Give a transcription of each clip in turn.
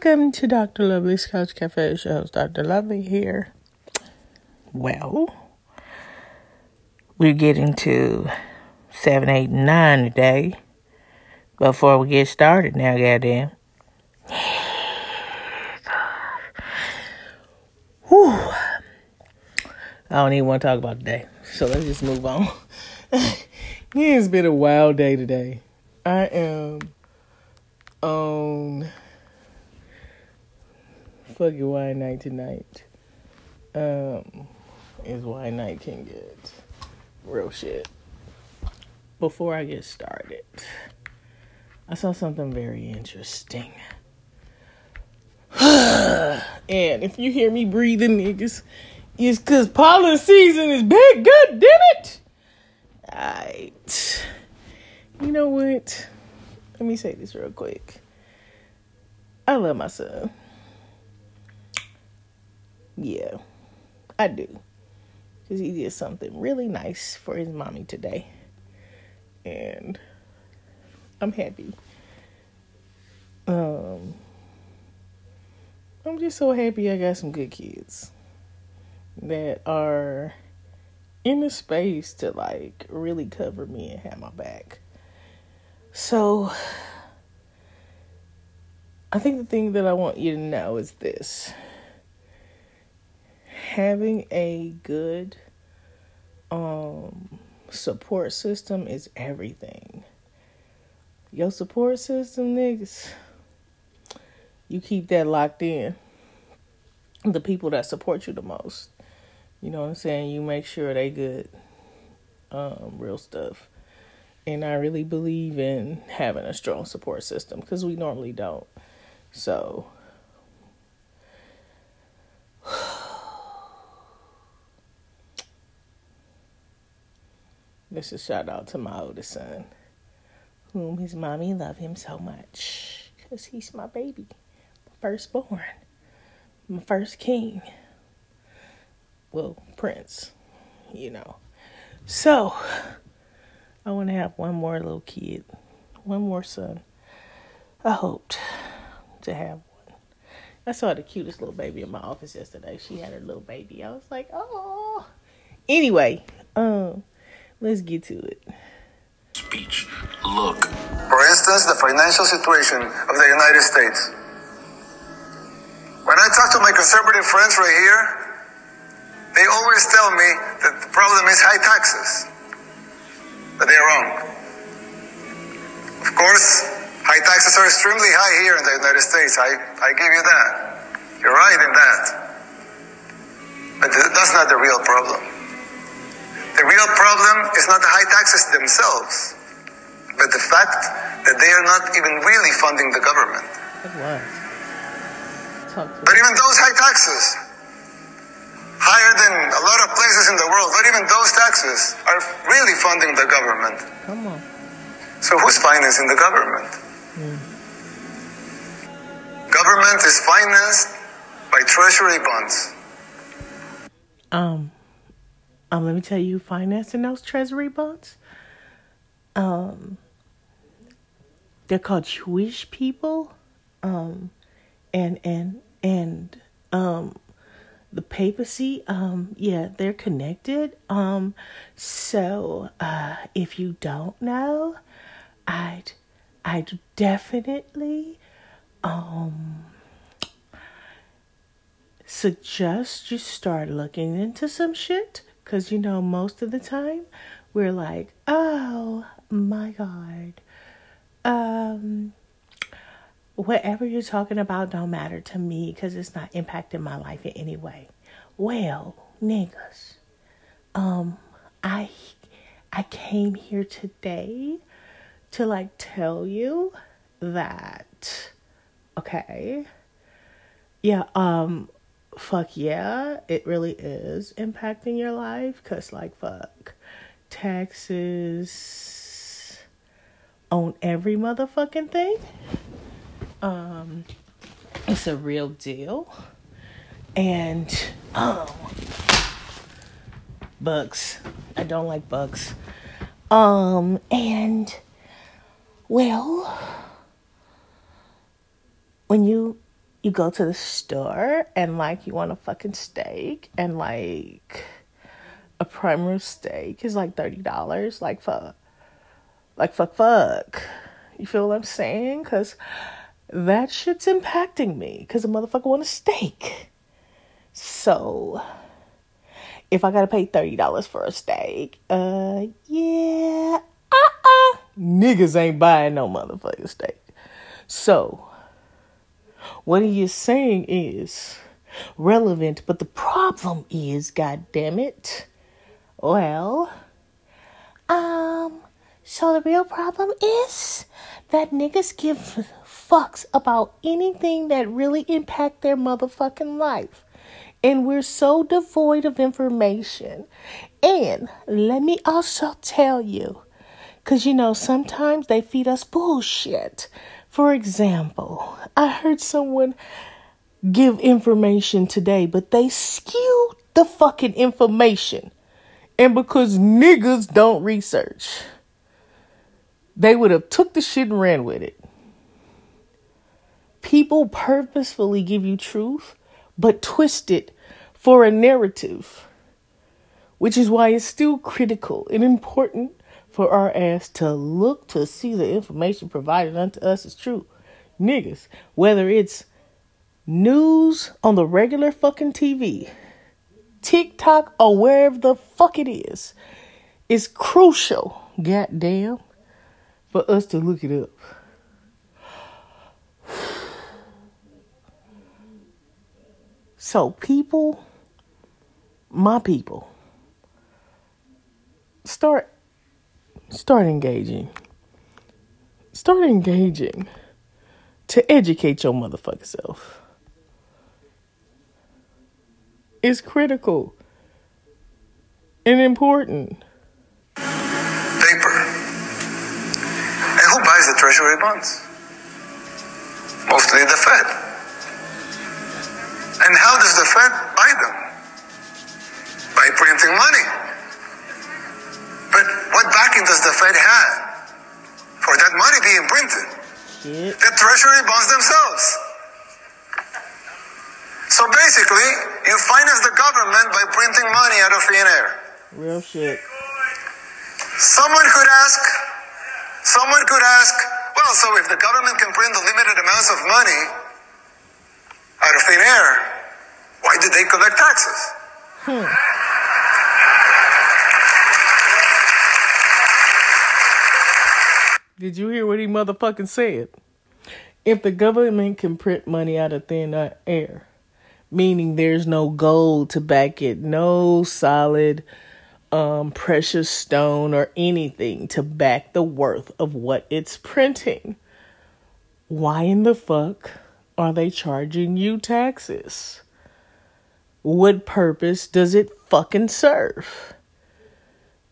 Welcome to Dr. Lovely's Couch Cafe shows. Dr. Lovely here. Well, we're getting to 7, 8, 9 today. Before we get started now, goddamn. Whew. I don't even want to talk about today. So let's just move on. it's been a wild day today. I am on fucking wine night tonight. Um, is wine night can get real shit. Before I get started, I saw something very interesting. and if you hear me breathing, niggas, it's cause pollen season is big. God damn it! Alright. You know what? Let me say this real quick. I love my son. Yeah, I do. Because he did something really nice for his mommy today. And I'm happy. Um, I'm just so happy I got some good kids that are in the space to like really cover me and have my back. So, I think the thing that I want you to know is this having a good um, support system is everything. Your support system, niggas, you keep that locked in. The people that support you the most. You know what I'm saying? You make sure they good. Um, real stuff. And I really believe in having a strong support system because we normally don't. So, this is shout out to my oldest son, whom his mommy love him so much because he's my baby, my firstborn, my first king. Well, prince, you know. So, I want to have one more little kid, one more son. I hoped to have one. I saw the cutest little baby in my office yesterday. She had her little baby. I was like, oh. Anyway, um, let's get to it. Speech. Look. For instance, the financial situation of the United States. When I talk to my conservative friends right here, they always tell me that the problem is high taxes. But they're wrong. Of course, high taxes are extremely high here in the United States. I, I give you that. You're right in that. But that's not the real problem. The real problem is not the high taxes themselves, but the fact that they are not even really funding the government. It was. Talk to But even those high taxes, higher than a lot of places in the world, but even those taxes are really funding the government. Come on. So who's financing the government? Government is financed by treasury bonds. Um, um, let me tell you, financing those treasury bonds. Um, they're called Jewish people. Um, and and and um, the papacy. Um, yeah, they're connected. Um, so uh, if you don't know, I'd I'd definitely um suggest you start looking into some shit because you know most of the time we're like oh my god um whatever you're talking about don't matter to me because it's not impacting my life in any way. Well niggas um i i came here today to like tell you that okay yeah um fuck yeah it really is impacting your life because like fuck taxes on every motherfucking thing. Um it's a real deal. And um bugs. I don't like bugs. Um and well when you you go to the store and like you want a fucking steak and like a prime rib steak is like thirty dollars. Like fuck, like fuck, fuck. You feel what I'm saying? Cause that shit's impacting me. Cause a motherfucker want a steak. So if I gotta pay thirty dollars for a steak, uh, yeah, uh, uh niggas ain't buying no motherfucking steak. So what he is saying is relevant, but the problem is, god damn it. Well, um, so the real problem is that niggas give fucks about anything that really impact their motherfucking life. And we're so devoid of information. And let me also tell you, because you know, sometimes they feed us bullshit. For example, I heard someone give information today, but they skewed the fucking information. And because niggas don't research, they would have took the shit and ran with it. People purposefully give you truth, but twist it for a narrative, which is why it's still critical and important for our ass to look to see the information provided unto us is true. Niggas, whether it's news on the regular fucking TV, TikTok, or wherever the fuck it is, it's crucial, goddamn, for us to look it up. So, people, my people, start start engaging. Start engaging to educate your motherfucking self. It's critical and important. Paper. And who buys the treasury bonds? Mostly the Fed. And how does the Fed buy them? By printing money. But what backing does the Fed have for that money being printed? Shit. The treasury bonds themselves. So basically, you finance the government by printing money out of thin air. Real shit. Someone could ask, someone could ask, well, so if the government can print unlimited amounts of money out of thin air, why did they collect taxes? Hmm. Did you hear what he motherfucking said? If the government can print money out of thin air, meaning there's no gold to back it, no solid um precious stone or anything to back the worth of what it's printing. Why in the fuck are they charging you taxes? What purpose does it fucking serve?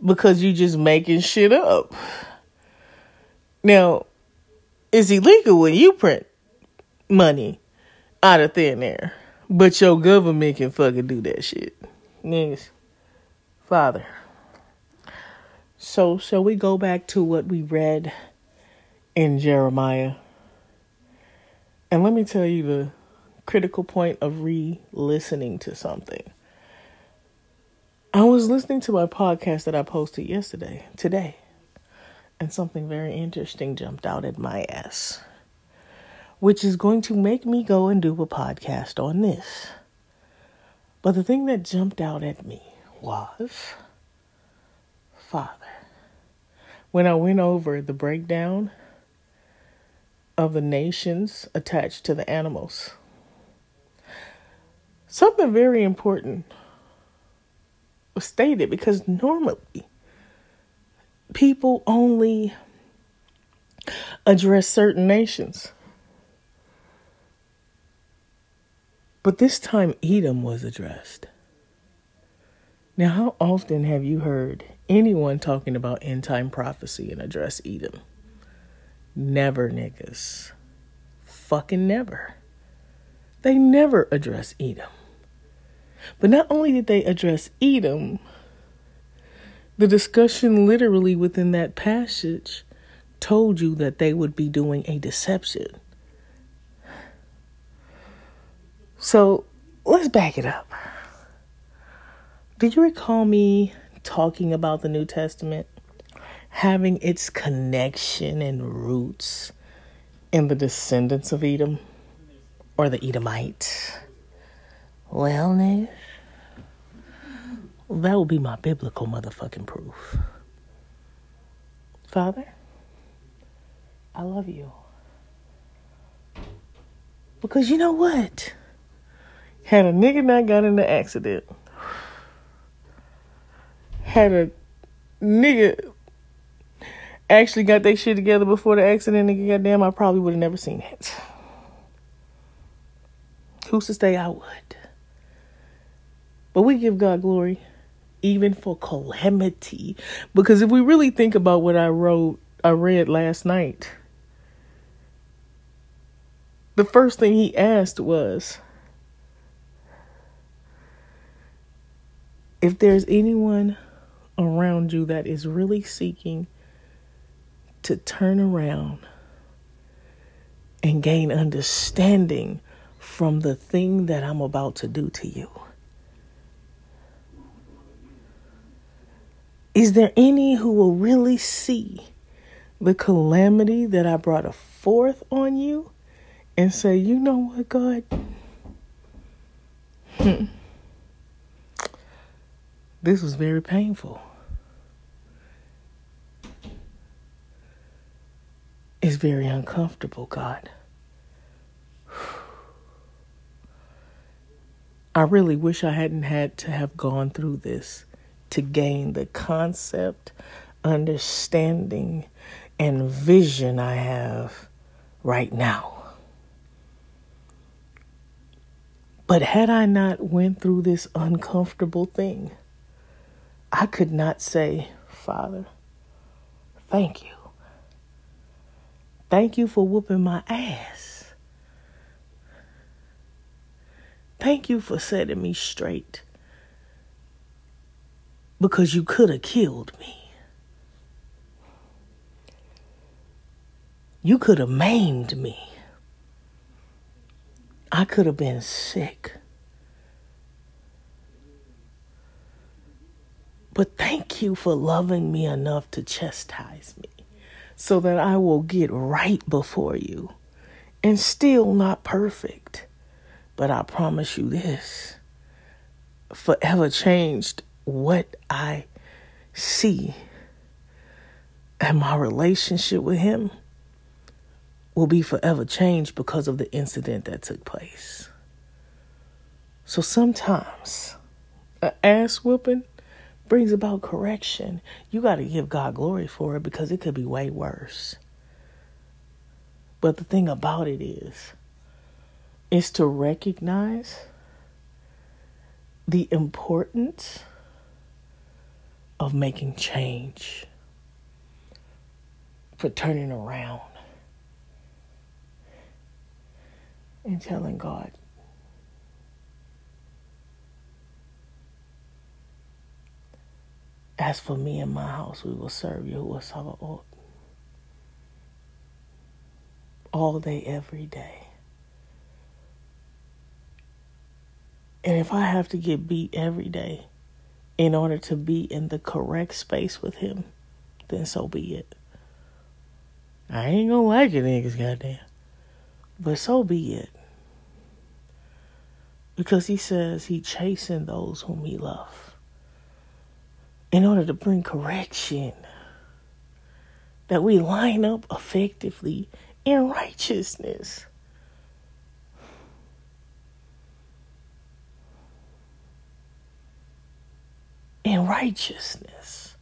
Because you just making shit up. Now, it's illegal when you print money out of thin air, but your government can fucking do that shit. Niggas. Father. So, shall we go back to what we read in Jeremiah? And let me tell you the critical point of re listening to something. I was listening to my podcast that I posted yesterday, today, and something very interesting jumped out at my ass, which is going to make me go and do a podcast on this. But the thing that jumped out at me was Father. When I went over the breakdown of the nations attached to the animals, something very important was stated because normally people only address certain nations. But this time, Edom was addressed. Now, how often have you heard anyone talking about end time prophecy and address Edom? Never, niggas. Fucking never. They never address Edom. But not only did they address Edom, the discussion literally within that passage told you that they would be doing a deception. So let's back it up. Did you recall me talking about the New Testament having its connection and roots in the descendants of Edom or the Edomites? Well, nigga, that will be my biblical motherfucking proof. Father, I love you. Because you know what? Had a nigga not got in the accident, had a nigga actually got their shit together before the accident, nigga, goddamn, I probably would have never seen it. Who's to say I would? But we give God glory even for calamity. Because if we really think about what I wrote, I read last night, the first thing he asked was if there's anyone around you that is really seeking to turn around and gain understanding from the thing that I'm about to do to you. Is there any who will really see the calamity that I brought a forth on you and say, you know what, God? Hmm. This was very painful. It's very uncomfortable, God. I really wish I hadn't had to have gone through this to gain the concept, understanding, and vision I have right now. But had I not went through this uncomfortable thing, I could not say, Father, thank you. Thank you for whooping my ass. Thank you for setting me straight. Because you could have killed me. You could have maimed me. I could have been sick. But thank you for loving me enough to chastise me so that I will get right before you and still not perfect. But I promise you this forever changed what I see and my relationship with Him will be forever changed because of the incident that took place. So sometimes an ass whooping brings about correction. You got to give God glory for it because it could be way worse. But the thing about it is, is to recognize the importance of making change, for turning around. and telling God, As for me and my house, we will serve you all, all day, every day. And if I have to get beat every day in order to be in the correct space with Him, then so be it. I ain't gonna like it, niggas, goddamn. But so be it. Because he says he chastened those whom he loved in order to bring correction. That we line up effectively in righteousness. In righteousness.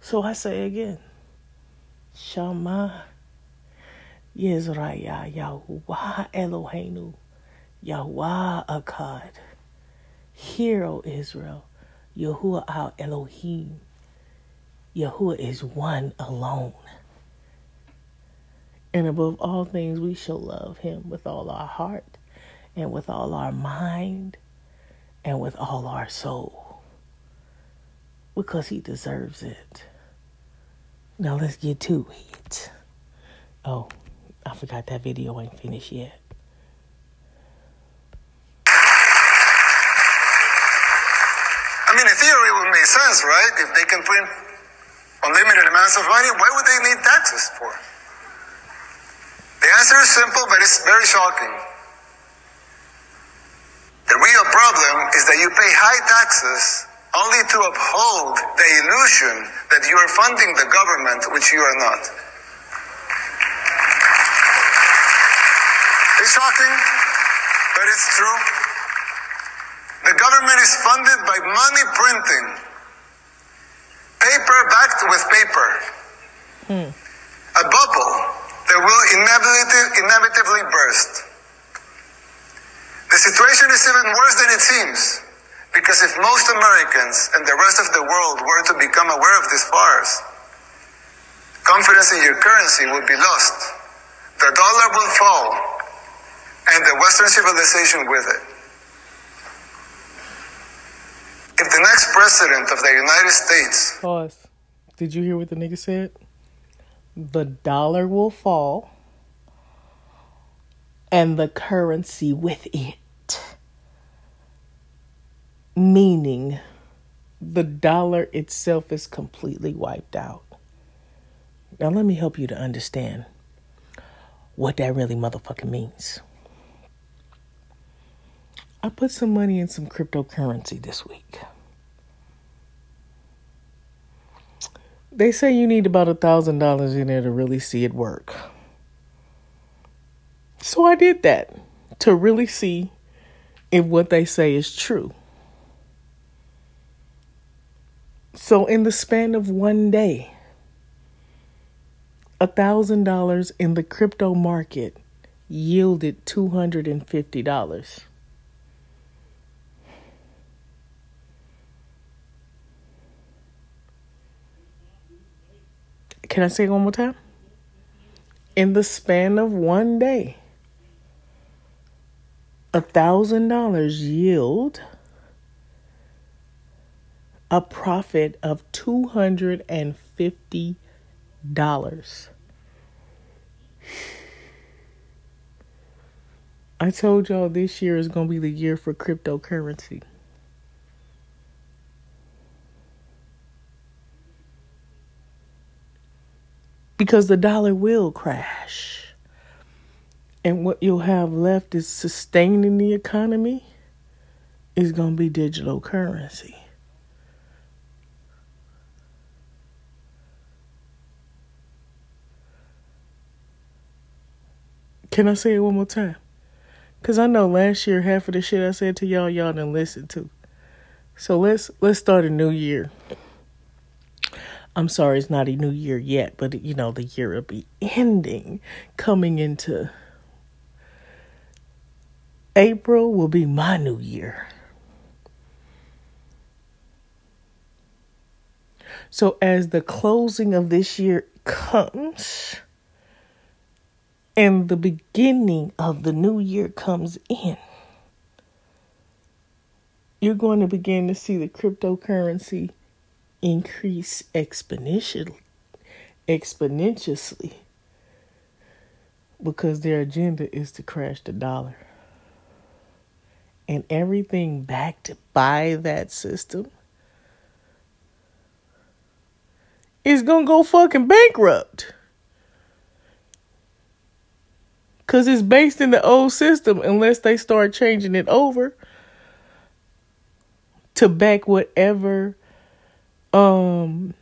So I say again, Shama Yisrael, Yahuwah Eloheinu, Yahuwah Akkad. Hear, O Israel, Yahuwah our Elohim. Yahuwah is one alone. And above all things, we shall love him with all our heart and with all our mind and with all our soul because he deserves it. Now let's get to it. Oh, I forgot that video ain't finished yet. I mean, in theory, it would make sense, right? If they can print unlimited amounts of money, why would they need taxes for? The answer is simple, but it's very shocking. The real problem is that you pay high taxes only to uphold the illusion that you are funding the government, which you are not. It's shocking, but it's true. The government is funded by money printing, paper backed with paper. Hmm. A bubble that will inevitably, inevitably burst. The situation is even worse than it seems, because if most Americans and the rest of the world were to become aware of this farce, confidence in your currency would be lost, the dollar will fall, and the Western civilization with it. If the next president of the United States Pause. Did you hear what the nigga said? The dollar will fall and the currency with it. Meaning the dollar itself is completely wiped out. Now, let me help you to understand what that really motherfucking means. I put some money in some cryptocurrency this week. They say you need about a thousand dollars in there to really see it work. So I did that to really see if what they say is true. So in the span of one day, a thousand dollars in the crypto market yielded two hundred and fifty dollars. Can I say it one more time? In the span of one day, a thousand dollars yield a profit of two hundred and fifty dollars. I told y'all this year is gonna be the year for cryptocurrency. because the dollar will crash. And what you'll have left is sustaining the economy is going to be digital currency. Can I say it one more time? Cause I know last year half of the shit I said to y'all, y'all didn't listen to. So let's let's start a new year. I'm sorry, it's not a new year yet, but you know, the year will be ending, coming into April will be my new year. So, as the closing of this year comes and the beginning of the new year comes in, you're going to begin to see the cryptocurrency increase exponentially exponentially because their agenda is to crash the dollar. And everything backed by that system is gonna go fucking bankrupt because it's based in the old system unless they start changing it over to back whatever um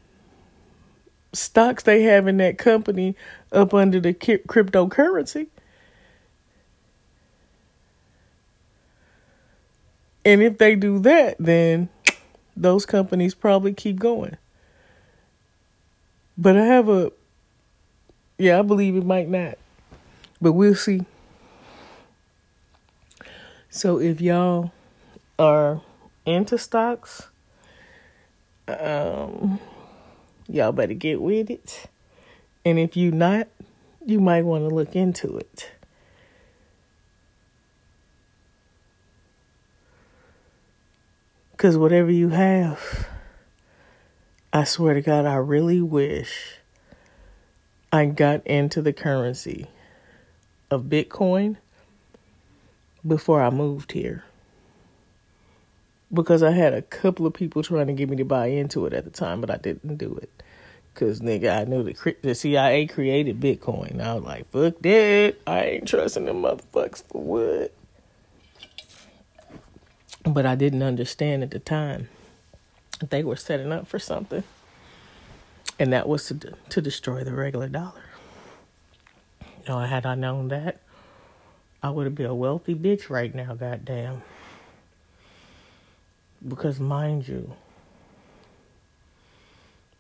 stocks they have in that company up under the ki- cryptocurrency. And if they do that, then those companies probably keep going. But I have a yeah, I believe it might not. But we'll see. So if y'all are into stocks, um, y'all better get with it. And if you not, you might want to look into it. Because whatever you have, I swear to God, I really wish I got into the currency of Bitcoin before I moved here. Because I had a couple of people trying to get me to buy into it at the time, but I didn't do it. Cause nigga, I knew the the CIA created Bitcoin. I was like, fuck that. I ain't trusting them motherfuckers for what. But I didn't understand at the time. They were setting up for something, and that was to to destroy the regular dollar. Know, had I known that, I would have been a wealthy bitch right now. Goddamn. Because mind you,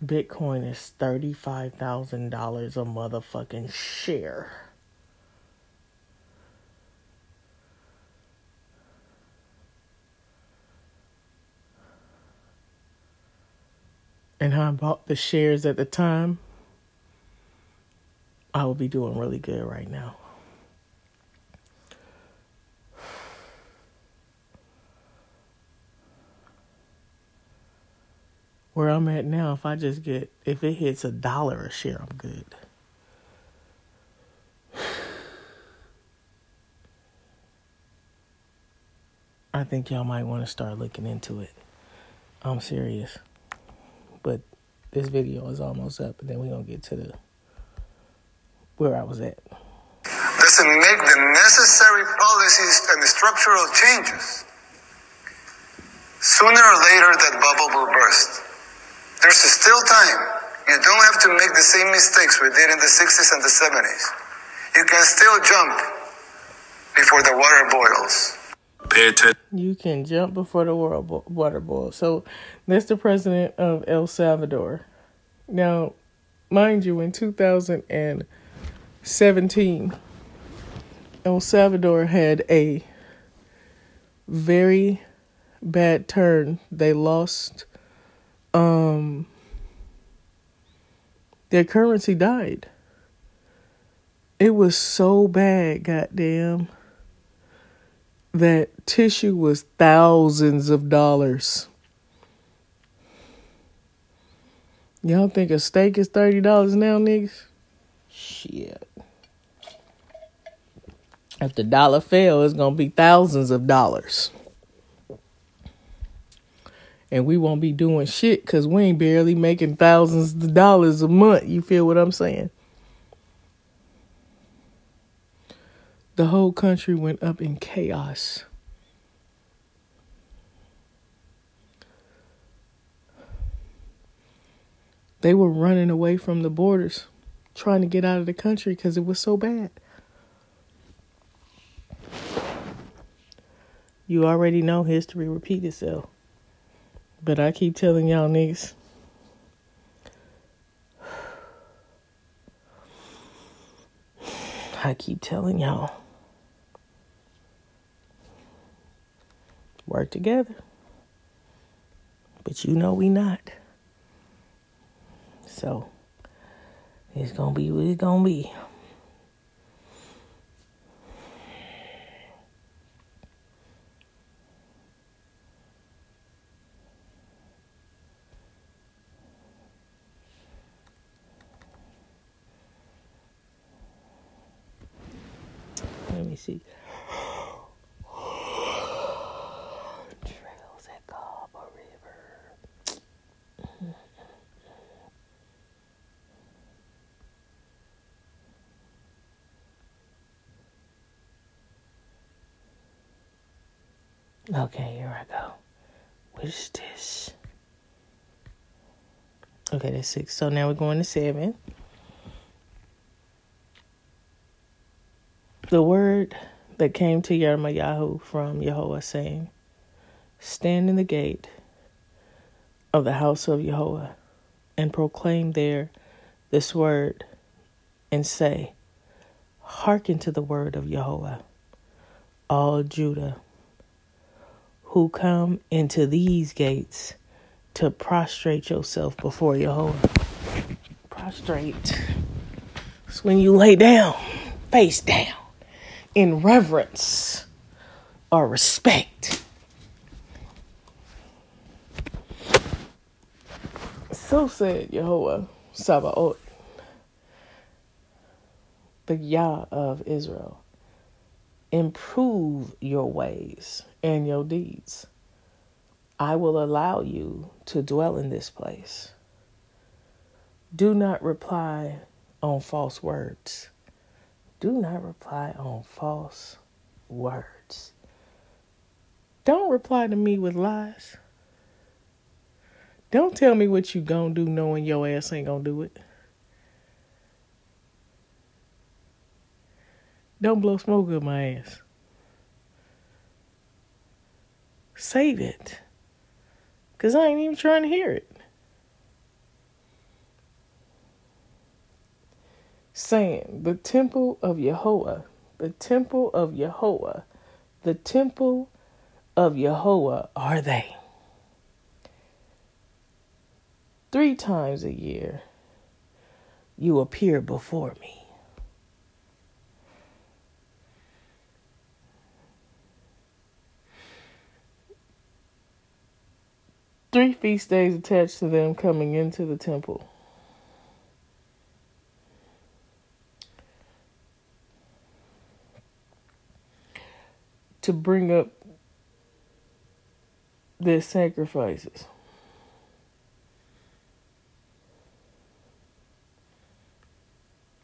Bitcoin is $35,000 a motherfucking share. And I bought the shares at the time, I would be doing really good right now. where I'm at now, if I just get, if it hits a dollar a share, I'm good. I think y'all might want to start looking into it. I'm serious. But this video is almost up, and then we're going to get to the where I was at. Doesn't make the necessary policies and structural changes. Sooner or later, that bubble will burst. There's still time. You don't have to make the same mistakes we did in the 60s and the 70s. You can still jump before the water boils. You can jump before the world bo- water boils. So that's the president of El Salvador. Now, mind you, in 2017, El Salvador had a very bad turn. They lost um their currency died. It was so bad, goddamn, that tissue was thousands of dollars. Y'all think a steak is thirty dollars now, niggas? Shit. If the dollar fell, it's gonna be thousands of dollars and we won't be doing shit because we ain't barely making thousands of dollars a month. You feel what I'm saying? The whole country went up in chaos. They were running away from the borders, trying to get out of the country because it was so bad. You already know history repeat itself. But I keep telling y'all niggas. I keep telling y'all. Work together. But you know we not. So it's gonna be what it's gonna be. Okay, here I go. What's this? Okay, that's six. So now we're going to seven. The word that came to Yirmiyahu from Yahweh, saying, Stand in the gate of the house of Yahweh, and proclaim there this word, and say, Hearken to the word of Yahweh, all Judah, who come into these gates to prostrate yourself before Yahweh. Prostrate. It's when you lay down, face down in reverence or respect. So said Jehovah Sabaoth. the Yah of Israel. Improve your ways and your deeds. I will allow you to dwell in this place. Do not reply on false words. Do not reply on false words. Don't reply to me with lies. Don't tell me what you gonna do knowing your ass ain't gonna do it. Don't blow smoke up my ass. Save it. Cause I ain't even trying to hear it. Saying the temple of Yahweh, the temple of Yahweh, the temple of Yahweh are they. Three times a year you appear before me. Three feast days attached to them coming into the temple. To bring up their sacrifices.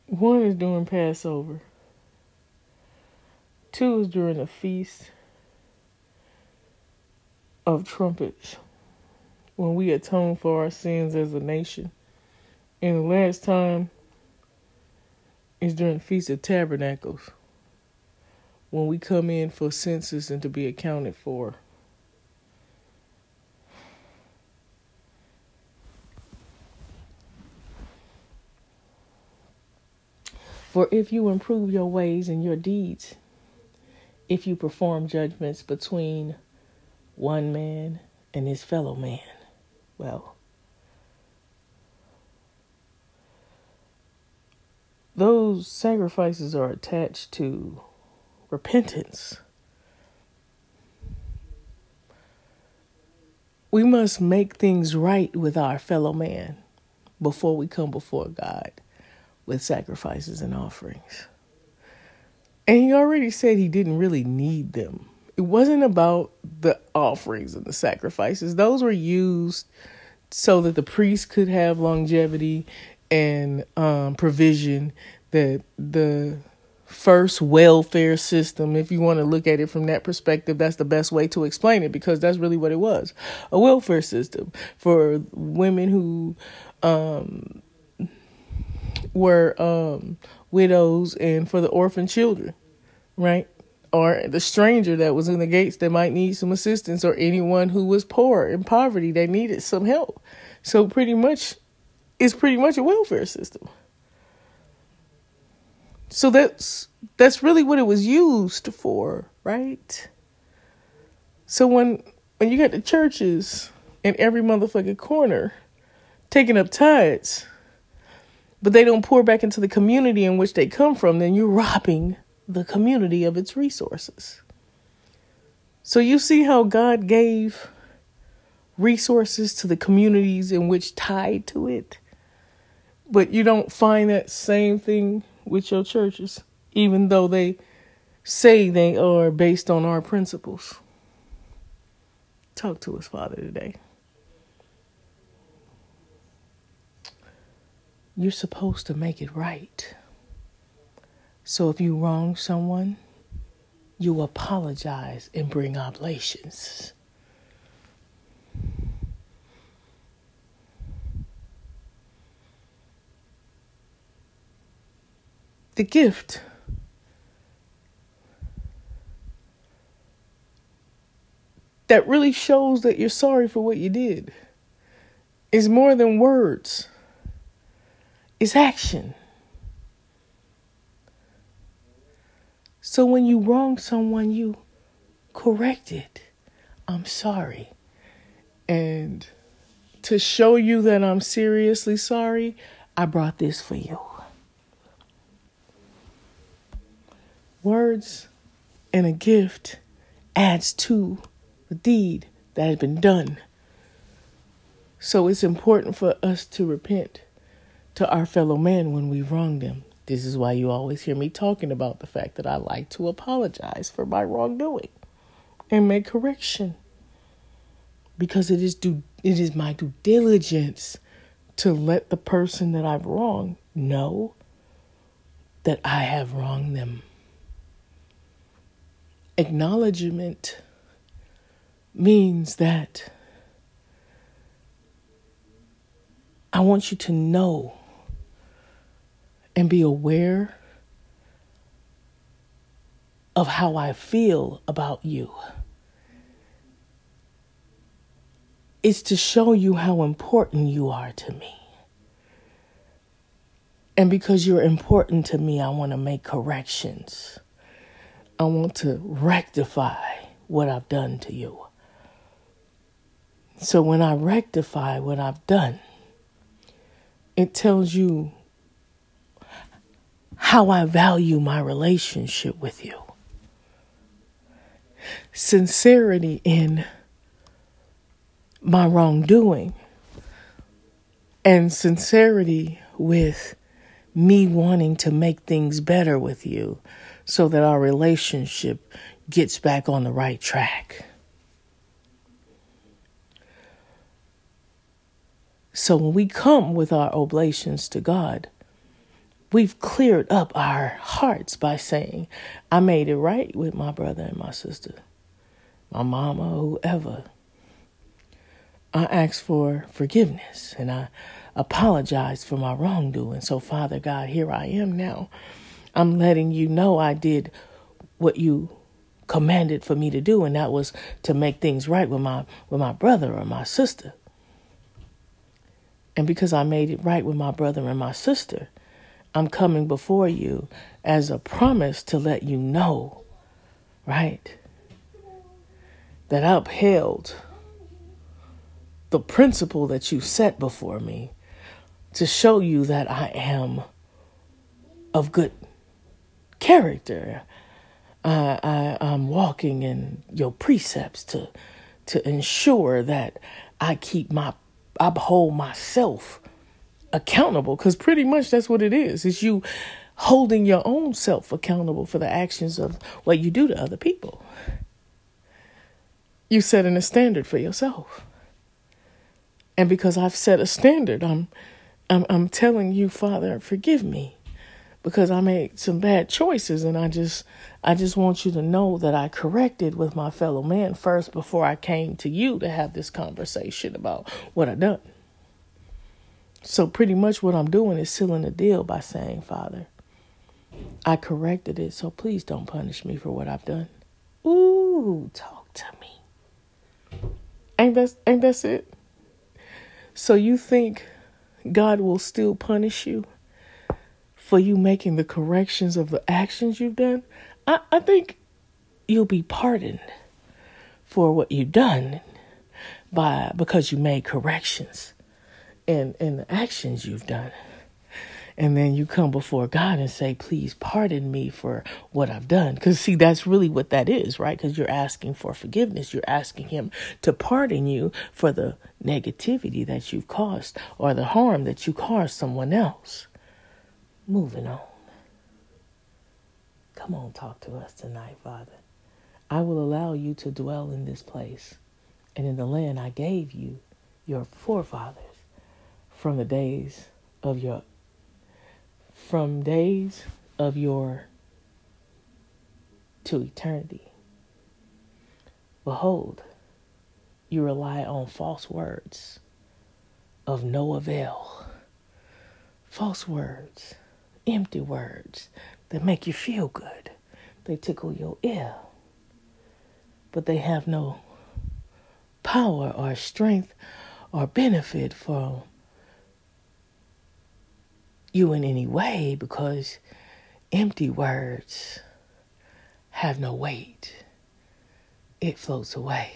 One is during Passover. Two is during the Feast of Trumpets, when we atone for our sins as a nation. And the last time is during the Feast of Tabernacles, when we come in for census and to be accounted for. For if you improve your ways and your deeds, if you perform judgments between one man and his fellow man, well, those sacrifices are attached to repentance. We must make things right with our fellow man before we come before God with sacrifices and offerings. And he already said he didn't really need them. It wasn't about the offerings and the sacrifices, those were used so that the priest could have longevity and um, provision, that the first welfare system, if you want to look at it from that perspective, that's the best way to explain it because that's really what it was a welfare system for women who um, were um, widows and for the orphan children, right? Or the stranger that was in the gates that might need some assistance, or anyone who was poor in poverty that needed some help. So pretty much, it's pretty much a welfare system. So that's that's really what it was used for, right? So when when you got the churches in every motherfucking corner taking up tithes, but they don't pour back into the community in which they come from, then you're robbing the community of its resources. So you see how God gave resources to the communities in which tied to it. But you don't find that same thing with your churches, even though they say they are based on our principles. Talk to us, Father, today. You're supposed to make it right. So if you wrong someone, you apologize and bring oblations. The gift that really shows that you're sorry for what you did is more than words it's action. So when you wrong someone, you correct it. I'm sorry. And to show you that I'm seriously sorry, I brought this for you. Words and a gift adds to the deed that has been done. So it's important for us to repent to our fellow man when we wrong them. This is why you always hear me talking about the fact that I like to apologize for my wrongdoing and make correction. Because it is due it is my due diligence to let the person that I've wronged know that I have wronged them. Acknowledgement means that I want you to know and be aware of how I feel about you. It's to show you how important you are to me. And because you're important to me, I want to make corrections. I want to rectify what I've done to you. So when I rectify what I've done, it tells you how I value my relationship with you. Sincerity in my wrongdoing and sincerity with me wanting to make things better with you so that our relationship gets back on the right track. So when we come with our oblations to God, we've cleared up our hearts by saying, I made it right with my brother and my sister, my mama, whoever. I ask for forgiveness and I apologize for my wrongdoing. So, Father God, here I am now. I'm letting you know I did what you commanded for me to do, and that was to make things right with my with my brother or my sister. And because I made it right with my brother and my sister, I'm coming before you as a promise to let you know, right? That I upheld the principle that you set before me to show you that I am of good character. I, I, I'm walking in your precepts to to ensure that I keep my I hold myself accountable because pretty much that's what it is. It's you holding your own self accountable for the actions of what you do to other people. You setting a standard for yourself. And because I've set a standard, I'm I'm I'm telling you, Father, forgive me because I made some bad choices and I just I just want you to know that I corrected with my fellow man first before I came to you to have this conversation about what I done. So pretty much what I'm doing is sealing the deal by saying, Father, I corrected it, so please don't punish me for what I've done. Ooh, talk to me. Ain't that ain't that it? So you think God will still punish you for you making the corrections of the actions you've done? I, I think you'll be pardoned for what you've done by because you made corrections in in the actions you've done and then you come before God and say, Please pardon me for what I've done. Because, see, that's really what that is, right? Because you're asking for forgiveness. You're asking Him to pardon you for the negativity that you've caused or the harm that you caused someone else. Moving on. Come on, talk to us tonight, Father. I will allow you to dwell in this place and in the land I gave you, your forefathers, from the days of your from days of your to eternity. Behold, you rely on false words of no avail. False words, empty words that make you feel good. They tickle your ear, but they have no power or strength or benefit for you in any way because empty words have no weight. It floats away.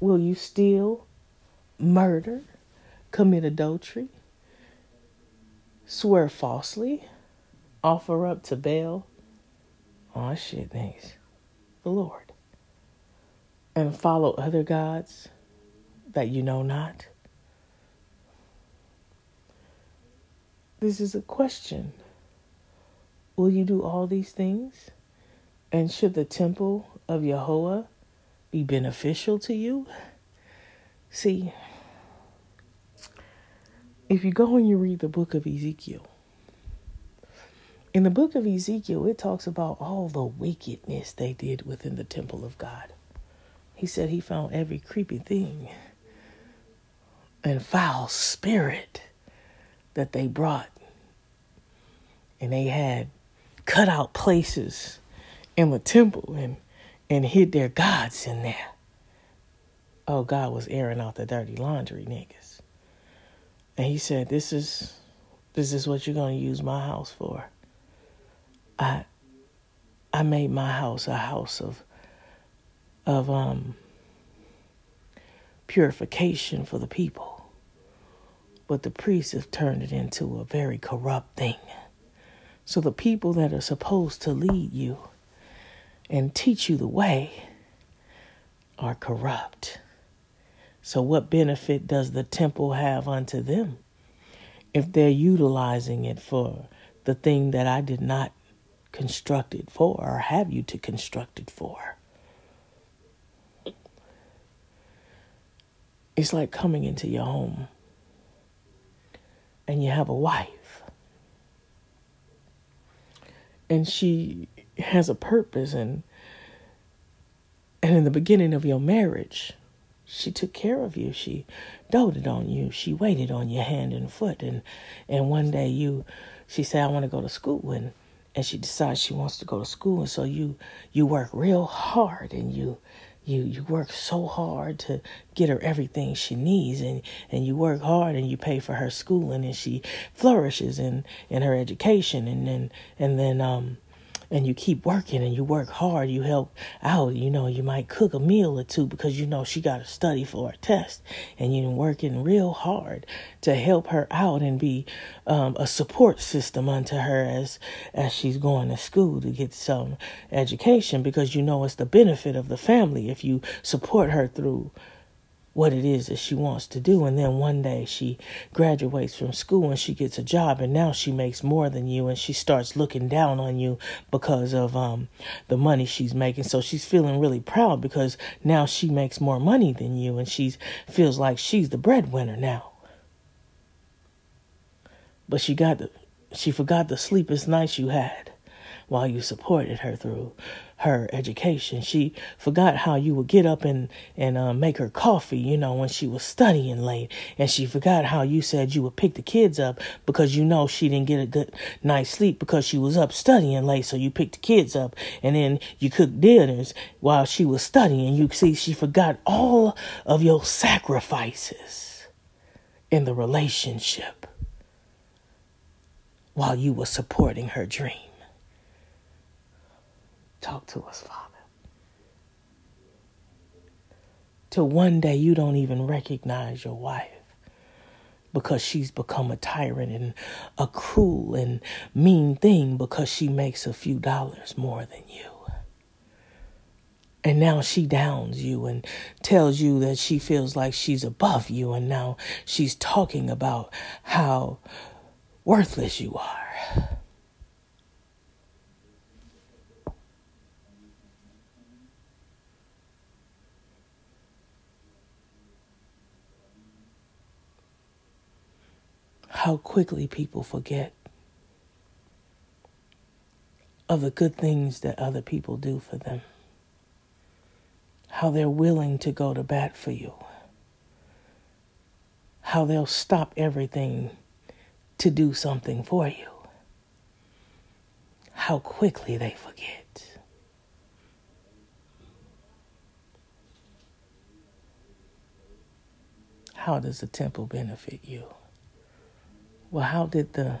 Will you steal, murder, commit adultery, swear falsely, offer up to Baal? Oh shit, thanks. The Lord. And follow other gods that you know not? This is a question. Will you do all these things? And should the temple of Yahweh be beneficial to you? See, if you go and you read the book of Ezekiel, in the book of Ezekiel, it talks about all the wickedness they did within the temple of God. He said he found every creepy thing and foul spirit that they brought. And they had cut out places in the temple and, and hid their gods in there. Oh, God was airing out the dirty laundry, niggas. And he said, This is this is what you're gonna use my house for. I I made my house a house of of um purification for the people. But the priests have turned it into a very corrupt thing. So the people that are supposed to lead you and teach you the way are corrupt. So, what benefit does the temple have unto them if they're utilizing it for the thing that I did not construct it for or have you to construct it for? It's like coming into your home and you have a wife. And she has a purpose and and in the beginning of your marriage she took care of you. She doted on you. She waited on your hand and foot and and one day you she said i want to go to school and and she decides she wants to go to school and so you you work real hard and you you you work so hard to get her everything she needs and and you work hard and you pay for her schooling and she flourishes in in her education and then and then um and you keep working and you work hard, you help out, you know, you might cook a meal or two because you know she got to study for a test. And you're working real hard to help her out and be um, a support system unto her as as she's going to school to get some education because you know it's the benefit of the family if you support her through what it is that she wants to do. And then one day she graduates from school and she gets a job and now she makes more than you and she starts looking down on you because of um, the money she's making. So she's feeling really proud because now she makes more money than you and she feels like she's the breadwinner now. But she got the she forgot the sleepless nights you had while you supported her through her education. She forgot how you would get up and and uh, make her coffee, you know, when she was studying late, and she forgot how you said you would pick the kids up because you know she didn't get a good night's sleep because she was up studying late. So you picked the kids up, and then you cooked dinners while she was studying. You see, she forgot all of your sacrifices in the relationship while you were supporting her dream. Talk to us, Father. Till one day you don't even recognize your wife because she's become a tyrant and a cruel and mean thing because she makes a few dollars more than you. And now she downs you and tells you that she feels like she's above you. And now she's talking about how worthless you are. How quickly people forget of the good things that other people do for them, how they're willing to go to bat for you, how they'll stop everything to do something for you, how quickly they forget. How does the temple benefit you? Well, how did the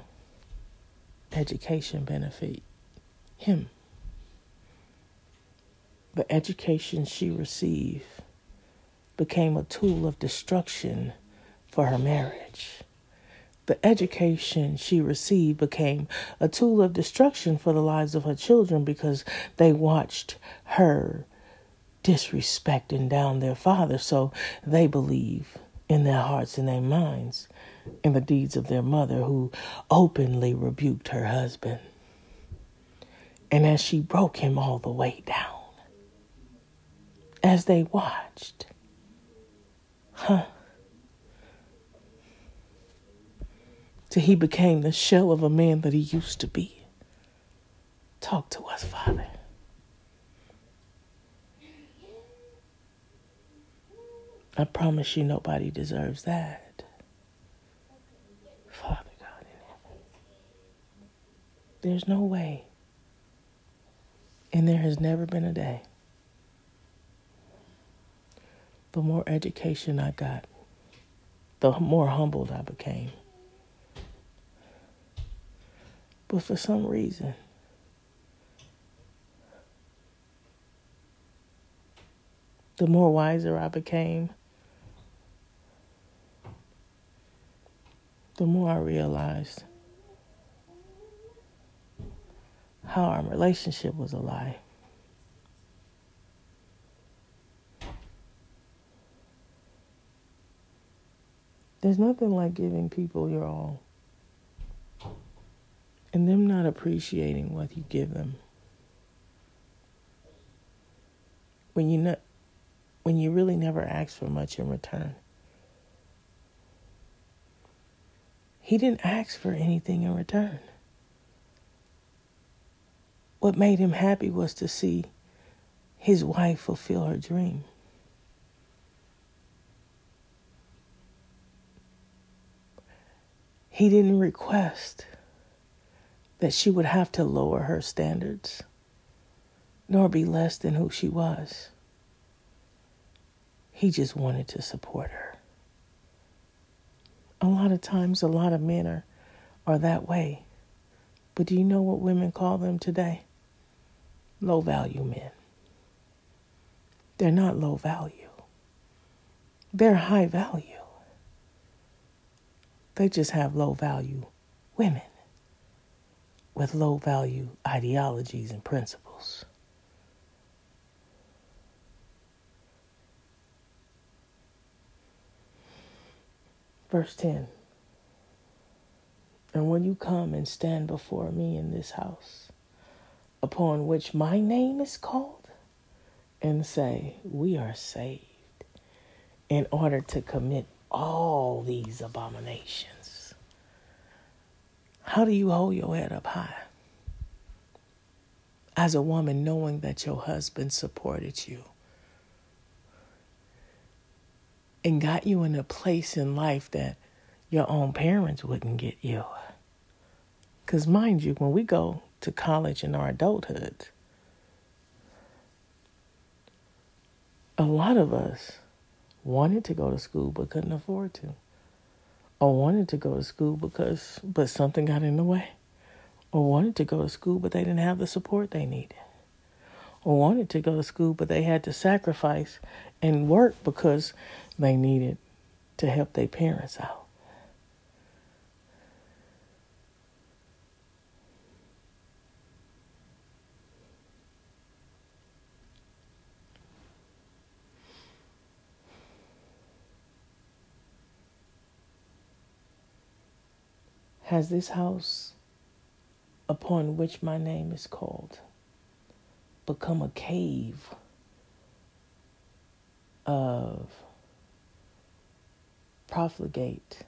education benefit him? The education she received became a tool of destruction for her marriage. The education she received became a tool of destruction for the lives of her children because they watched her disrespecting down their father. So they believe in their hearts and their minds in the deeds of their mother, who openly rebuked her husband. And as she broke him all the way down, as they watched, huh? Till he became the shell of a man that he used to be. Talk to us, Father. I promise you nobody deserves that. Father God in heaven. There's no way. And there has never been a day. The more education I got, the more humbled I became. But for some reason, the more wiser I became, the more I realized how our relationship was a lie. There's nothing like giving people your all and them not appreciating what you give them. When you not, when you really never ask for much in return. He didn't ask for anything in return. What made him happy was to see his wife fulfill her dream. He didn't request that she would have to lower her standards, nor be less than who she was. He just wanted to support her a lot of times, a lot of men are, are that way. But do you know what women call them today? Low value men. They're not low value, they're high value. They just have low value women with low value ideologies and principles. Verse 10 And when you come and stand before me in this house, upon which my name is called, and say, We are saved, in order to commit all these abominations, how do you hold your head up high? As a woman, knowing that your husband supported you and got you in a place in life that your own parents wouldn't get you. Because, mind you, when we go to college in our adulthood, a lot of us wanted to go to school but couldn't afford to. Or wanted to go to school because, but something got in the way. Or wanted to go to school but they didn't have the support they needed. Or wanted to go to school but they had to sacrifice and work because they needed to help their parents out. Has this house upon which my name is called become a cave of profligate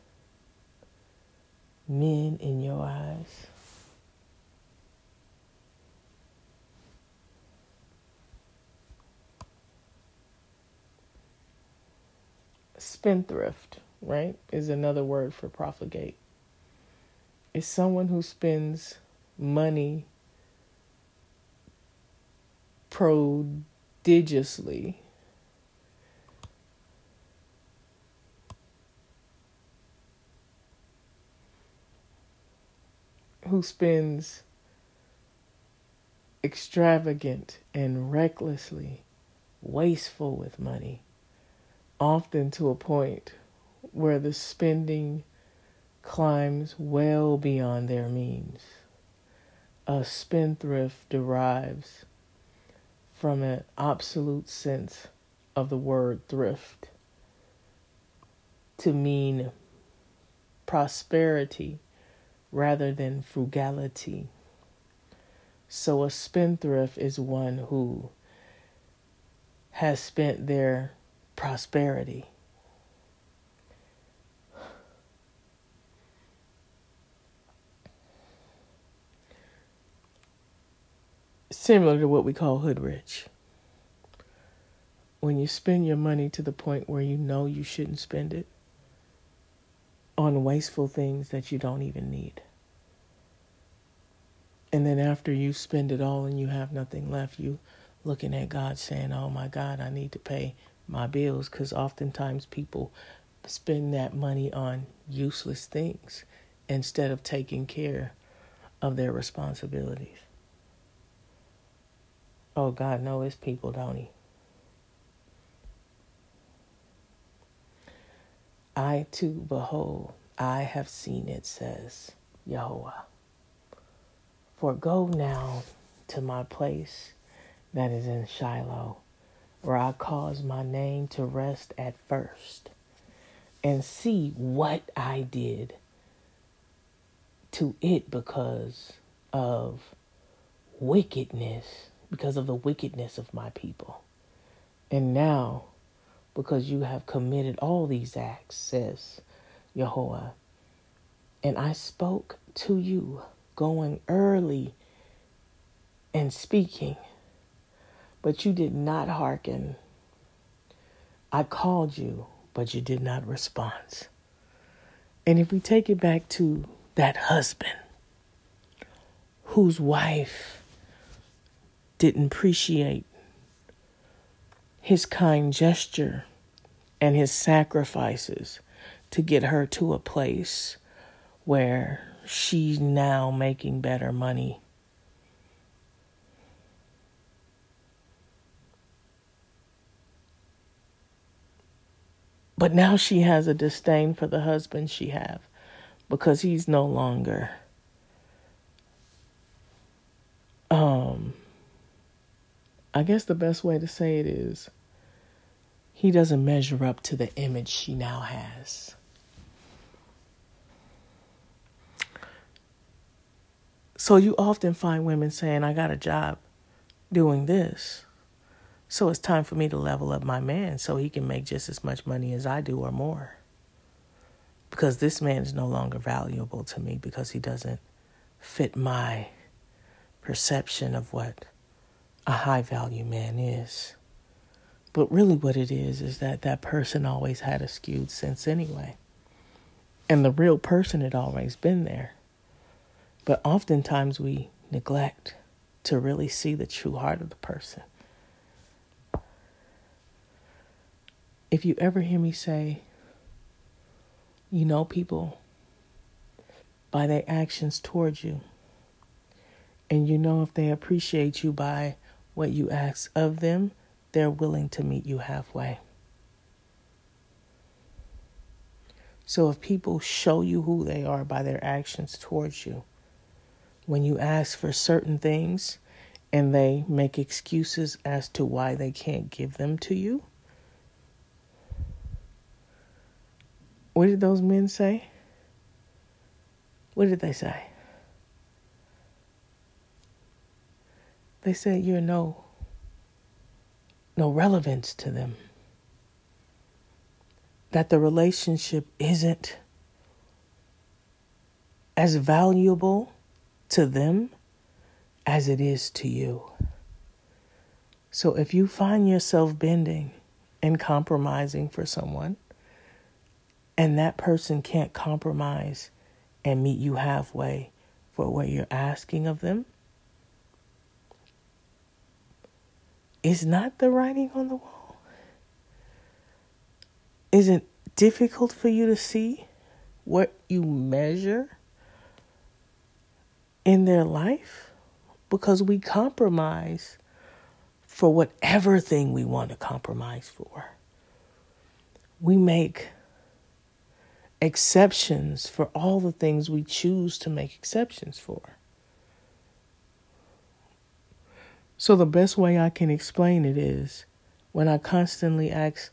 men in your eyes? Spendthrift, right, is another word for profligate. It's someone who spends money prodigiously who spends extravagant and recklessly wasteful with money, often to a point where the spending climbs well beyond their means. A spendthrift derives from an absolute sense of the word thrift to mean prosperity rather than frugality. So a spendthrift is one who has spent their prosperity. Similar to what we call hood rich. When you spend your money to the point where you know you shouldn't spend it on wasteful things that you don't even need. And then after you spend it all and you have nothing left, you looking at God saying, "Oh my God, I need to pay my bills," because oftentimes people spend that money on useless things instead of taking care of their responsibilities. Oh God, no, it's people, don't he? I too, behold, I have seen it, says Yahweh. For go now to my place that is in Shiloh, where I caused my name to rest at first, and see what I did to it because of wickedness, because of the wickedness of my people. And now, because you have committed all these acts, says Yahweh, and I spoke to you going early and speaking, but you did not hearken. I called you, but you did not respond. And if we take it back to that husband whose wife didn't appreciate his kind gesture and his sacrifices to get her to a place where she's now making better money. But now she has a disdain for the husband she have because he's no longer um I guess the best way to say it is he doesn't measure up to the image she now has. So you often find women saying, I got a job doing this. So it's time for me to level up my man so he can make just as much money as I do or more. Because this man is no longer valuable to me because he doesn't fit my perception of what a high value man is. But really, what it is is that that person always had a skewed sense anyway. And the real person had always been there. But oftentimes we neglect to really see the true heart of the person. If you ever hear me say, you know people by their actions towards you, and you know if they appreciate you by what you ask of them, they're willing to meet you halfway. So if people show you who they are by their actions towards you, when you ask for certain things and they make excuses as to why they can't give them to you? What did those men say? What did they say? They said you're no no relevance to them. That the relationship isn't as valuable to them as it is to you. So if you find yourself bending and compromising for someone, and that person can't compromise and meet you halfway for what you're asking of them, is not the writing on the wall? Is it difficult for you to see what you measure in their life because we compromise for whatever thing we want to compromise for. We make exceptions for all the things we choose to make exceptions for. So, the best way I can explain it is when I constantly ask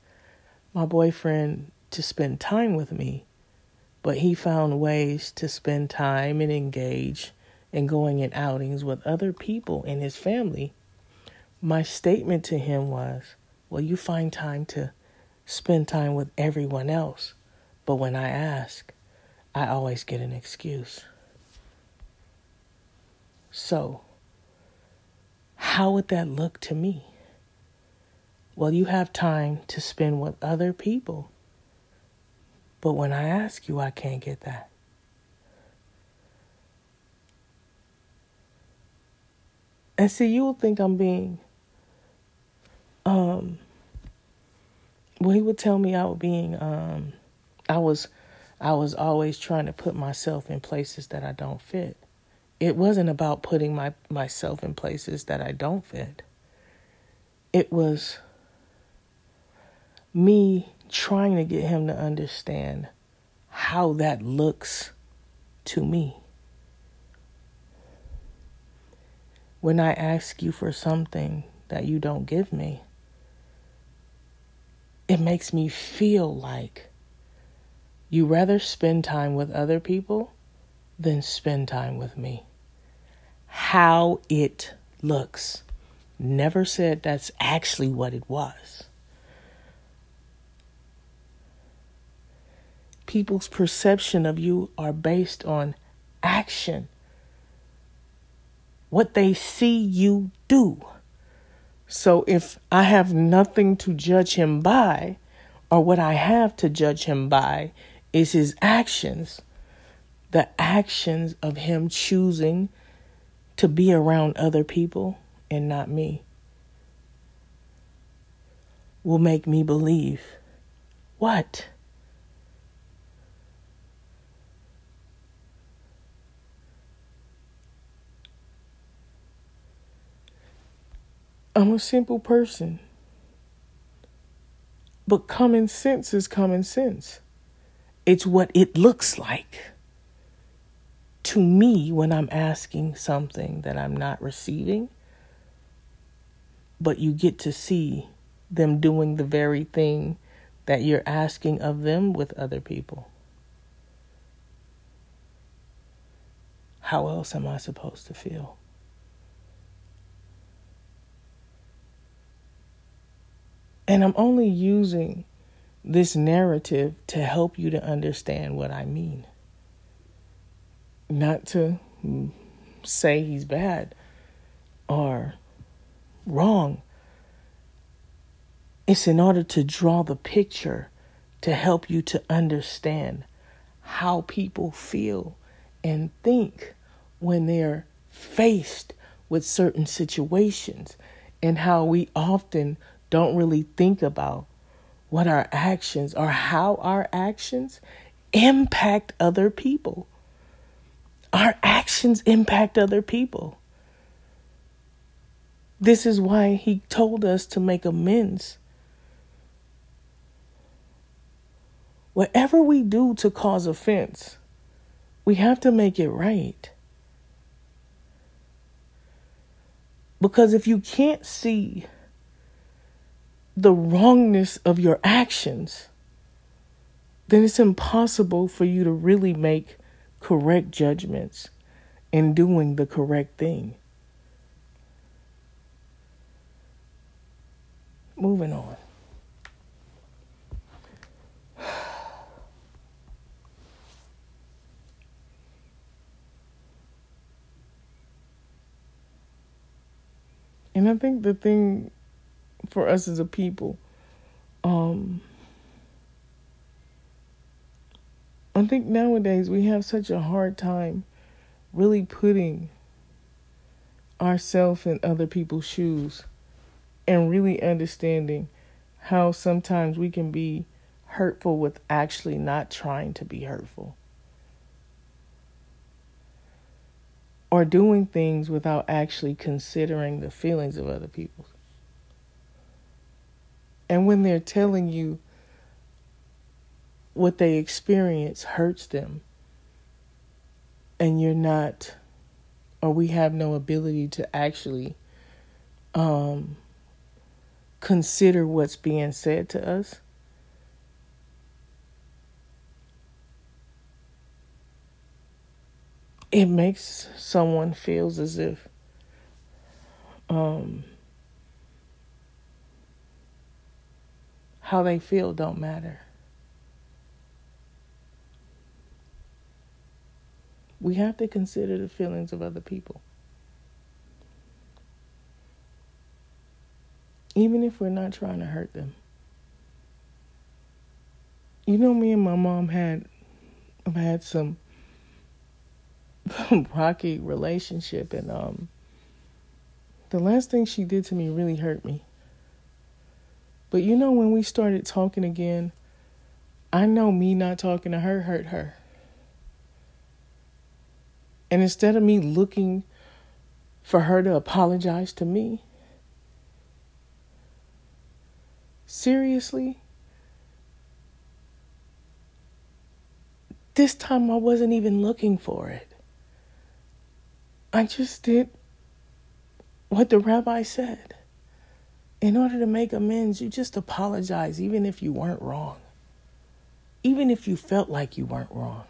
my boyfriend to spend time with me, but he found ways to spend time and engage in going in outings with other people in his family. My statement to him was, Well, you find time to spend time with everyone else. But when I ask, I always get an excuse. So, how would that look to me? Well, you have time to spend with other people. But when I ask you, I can't get that. And see, you will think I'm being, um, well, he would tell me I was being, um, I was, I was always trying to put myself in places that I don't fit. It wasn't about putting my myself in places that I don't fit. It was me trying to get him to understand how that looks to me. When I ask you for something that you don't give me, it makes me feel like you rather spend time with other people than spend time with me. How it looks. Never said that's actually what it was. people's perception of you are based on action, what they see you do. So if I have nothing to judge him by, or what I have to judge him by is his actions, the actions of him choosing to be around other people and not me, will make me believe what? I'm a simple person. But common sense is common sense. It's what it looks like to me when I'm asking something that I'm not receiving. But you get to see them doing the very thing that you're asking of them with other people. How else am I supposed to feel? And I'm only using this narrative to help you to understand what I mean. Not to say he's bad or wrong. It's in order to draw the picture to help you to understand how people feel and think when they're faced with certain situations and how we often don't really think about what our actions or how our actions impact other people. Our actions impact other people. This is why he told us to make amends. Whatever we do to cause offense, we have to make it right. Because if you can't see the wrongness of your actions, then it's impossible for you to really make correct judgments in doing the correct thing. Moving on. And I think the thing for us as a people. Um, I think nowadays we have such a hard time really putting ourselves in other people's shoes and really understanding how sometimes we can be hurtful with actually not trying to be hurtful. Or doing things without actually considering the feelings of other people. And when they're telling you what they experience hurts them, and you're not, or we have no ability to actually um, consider what's being said to us, it makes someone feels as if um how they feel don't matter. We have to consider the feelings of other people. Even if we're not trying to hurt them. You know, me and my mom had, I've had some rocky relationship, and um, the last thing she did to me really hurt me. But you know, when we started talking again, I know me not talking to her hurt her. And instead of me looking for her to apologize to me, seriously, this time I wasn't even looking for it. I just did what the rabbi said. In order to make amends, you just apologize, even if you weren't wrong, even if you felt like you weren't wrong.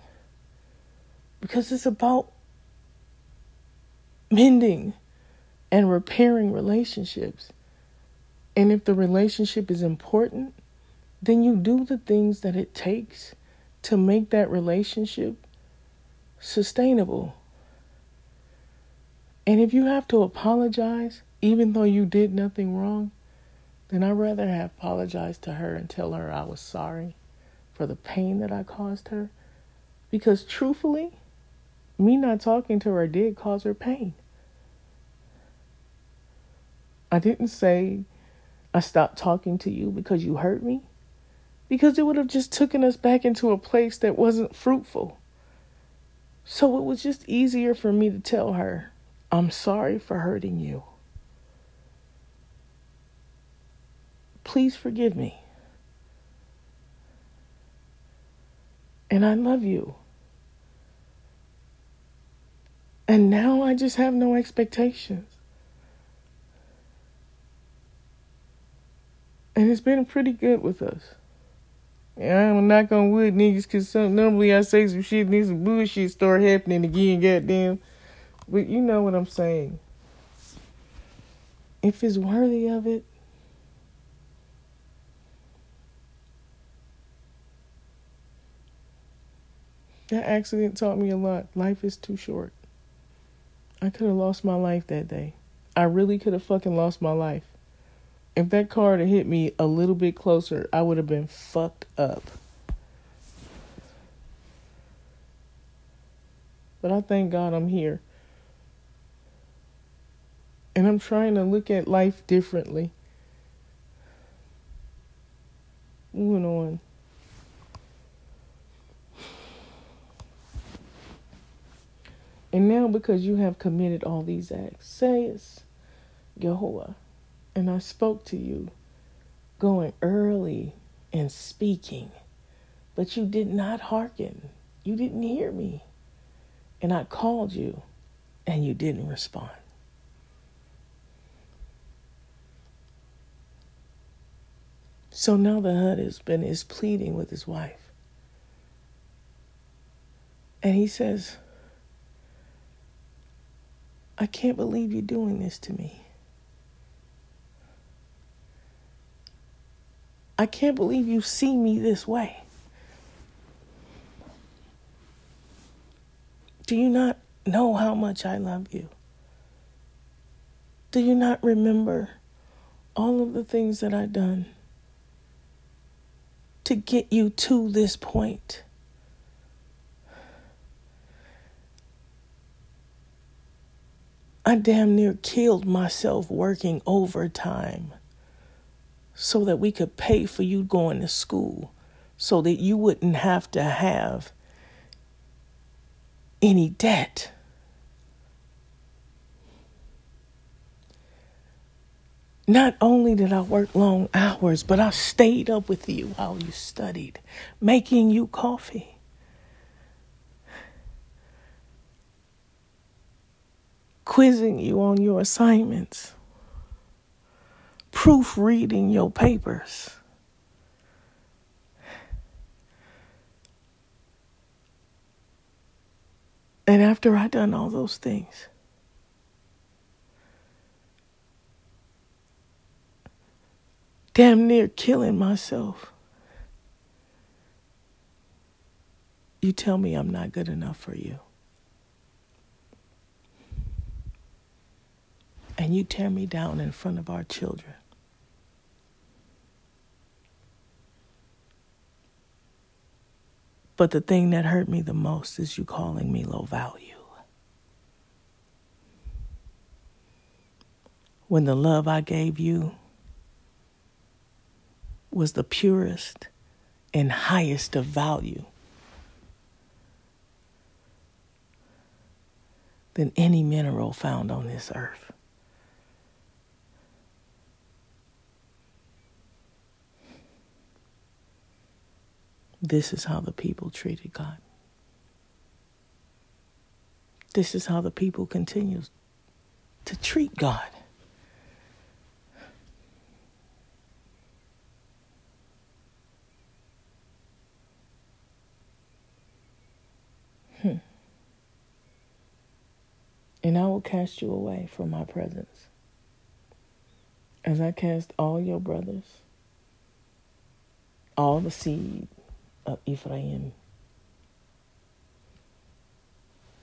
Because it's about mending and repairing relationships. And if the relationship is important, then you do the things that it takes to make that relationship sustainable. And if you have to apologize, even though you did nothing wrong, then I'd rather have apologized to her and tell her I was sorry for the pain that I caused her. Because truthfully, me not talking to her did cause her pain. I didn't say I stopped talking to you because you hurt me, because it would have just taken us back into a place that wasn't fruitful. So it was just easier for me to tell her, I'm sorry for hurting you. Please forgive me. And I love you. And now I just have no expectations. And it's been pretty good with us. Yeah, I'm not gonna wood niggas because normally I say some shit and some bullshit start happening again, goddamn. But you know what I'm saying. If it's worthy of it, that accident taught me a lot. Life is too short. I could have lost my life that day. I really could have fucking lost my life. If that car had hit me a little bit closer, I would have been fucked up. But I thank God I'm here. And I'm trying to look at life differently. Moving on. And now, because you have committed all these acts, says Jehovah, and I spoke to you, going early and speaking, but you did not hearken. You didn't hear me. And I called you, and you didn't respond. So now the husband is pleading with his wife. And he says, I can't believe you're doing this to me. I can't believe you see me this way. Do you not know how much I love you? Do you not remember all of the things that I've done to get you to this point? I damn near killed myself working overtime so that we could pay for you going to school, so that you wouldn't have to have any debt. Not only did I work long hours, but I stayed up with you while you studied, making you coffee. Quizzing you on your assignments, proofreading your papers. And after I done all those things, damn near killing myself, you tell me I'm not good enough for you. And you tear me down in front of our children. But the thing that hurt me the most is you calling me low value. When the love I gave you was the purest and highest of value than any mineral found on this earth. This is how the people treated God. This is how the people continue to treat God. Hmm. And I will cast you away from my presence, as I cast all your brothers, all the seed of Ephraim.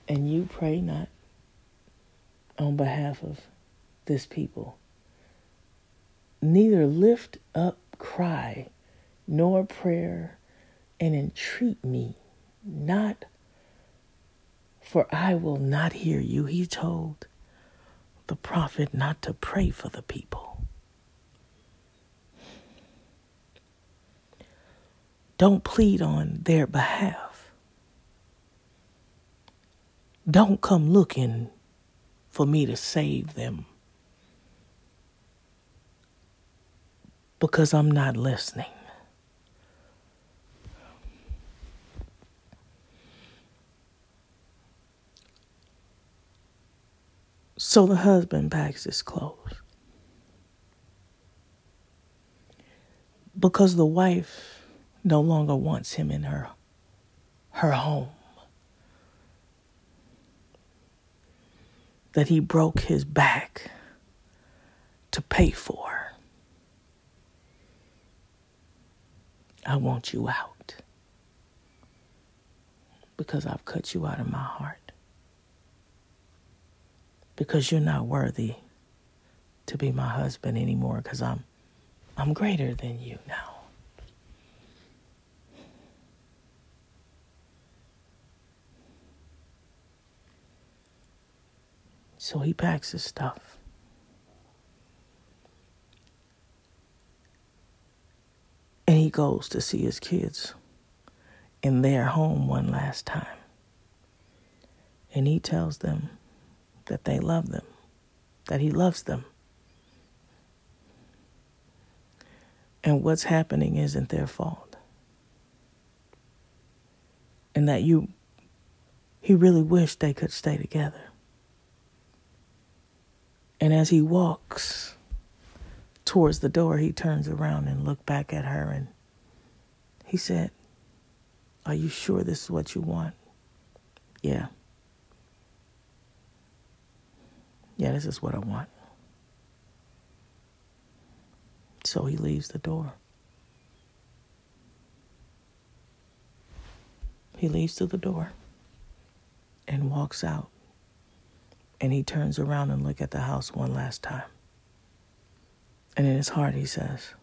And you pray not on behalf of this people, neither lift up cry nor prayer and entreat me not for I will not hear you. He told the prophet not to pray for the people. Don't plead on their behalf. Don't come looking for me to save them because I'm not listening. So the husband packs his clothes. Because the wife no longer wants him in her her home. That he broke his back to pay for. I want you out because I've cut you out of my heart because you're not worthy to be my husband anymore because I'm I'm greater than you now. So he packs his stuff. And he goes to see his kids in their home one last time. And he tells them, that they love them, that He loves them. And what's happening isn't their fault. And that you, He really wished they could stay together. And as He walks towards the door, He turns around and looked back at her and He said, Are you sure this is what you want? Yeah. Yeah, this is what I want. So he leaves the door. He leaves to the door and walks out. And he turns around and look at the house one last time. And in his heart he says,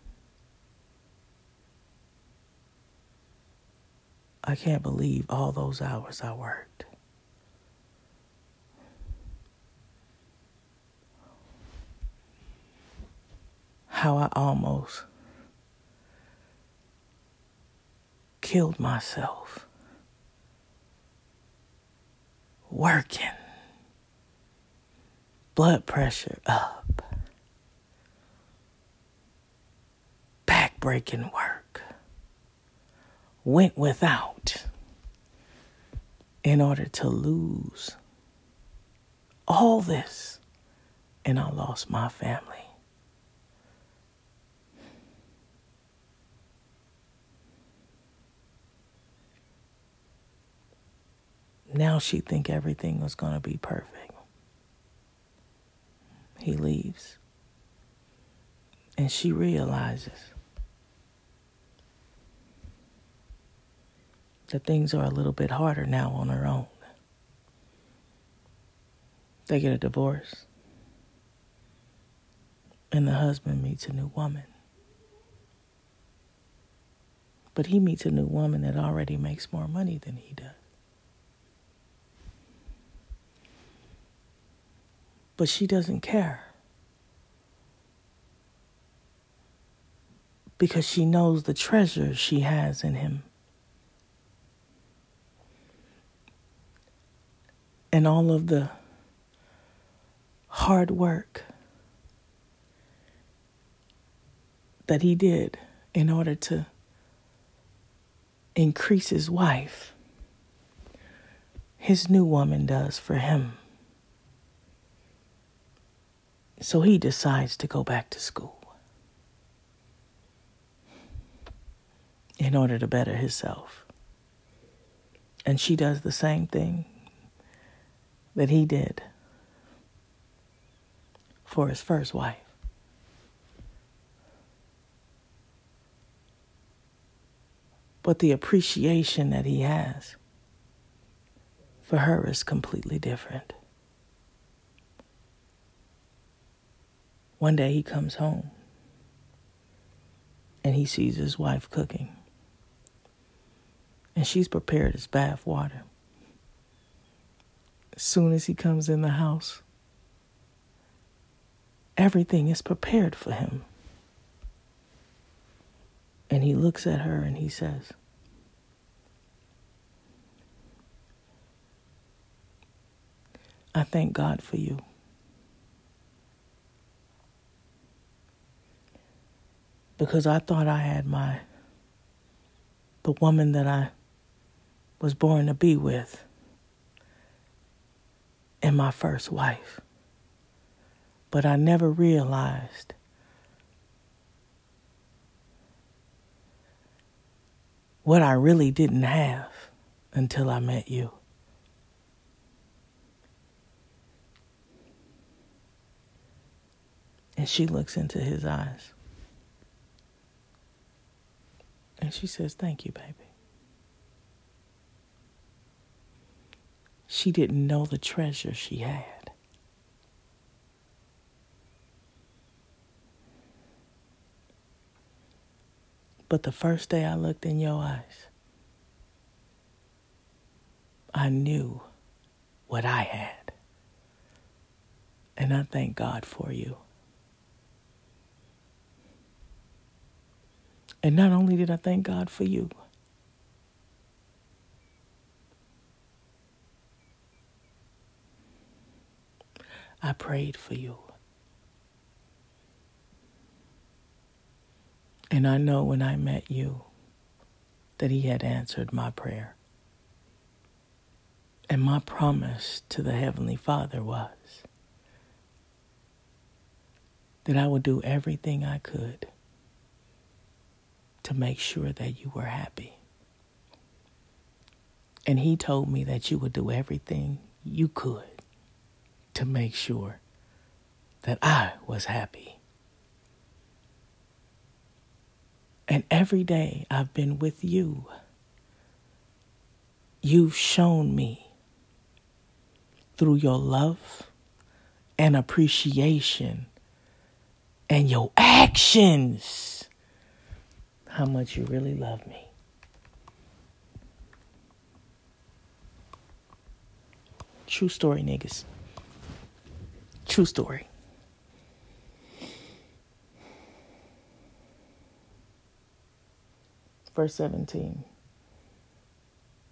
I can't believe all those hours I worked. how I almost killed myself working, blood pressure up, back breaking work, went without in order to lose all this, and I lost my family. Now she think everything was going to be perfect. He leaves. And she realizes that things are a little bit harder now on her own. They get a divorce. And the husband meets a new woman. But he meets a new woman that already makes more money than he does. But she doesn't care. Because she knows the treasure she has in him. And all of the hard work that he did in order to increase his wife, his new woman does for him. So he decides to go back to school in order to better himself. And she does the same thing that he did for his first wife. But the appreciation that he has for her is completely different. One day he comes home and he sees his wife cooking. And she's prepared his bath water. As soon as he comes in the house, everything is prepared for him. And he looks at her and he says, I thank God for you. Because I thought I had my, the woman that I was born to be with, and my first wife. But I never realized what I really didn't have until I met you. And she looks into his eyes. And she says, Thank you, baby. She didn't know the treasure she had. But the first day I looked in your eyes, I knew what I had. And I thank God for you. And not only did I thank God for you, I prayed for you. And I know when I met you that He had answered my prayer. And my promise to the Heavenly Father was that I would do everything I could to make sure that you were happy. And He told me that you would do everything you could to make sure that I was happy. And every day I've been with you, you've shown me through your love and appreciation and your actions how much you really love me. True story, niggas. True story. Verse 17.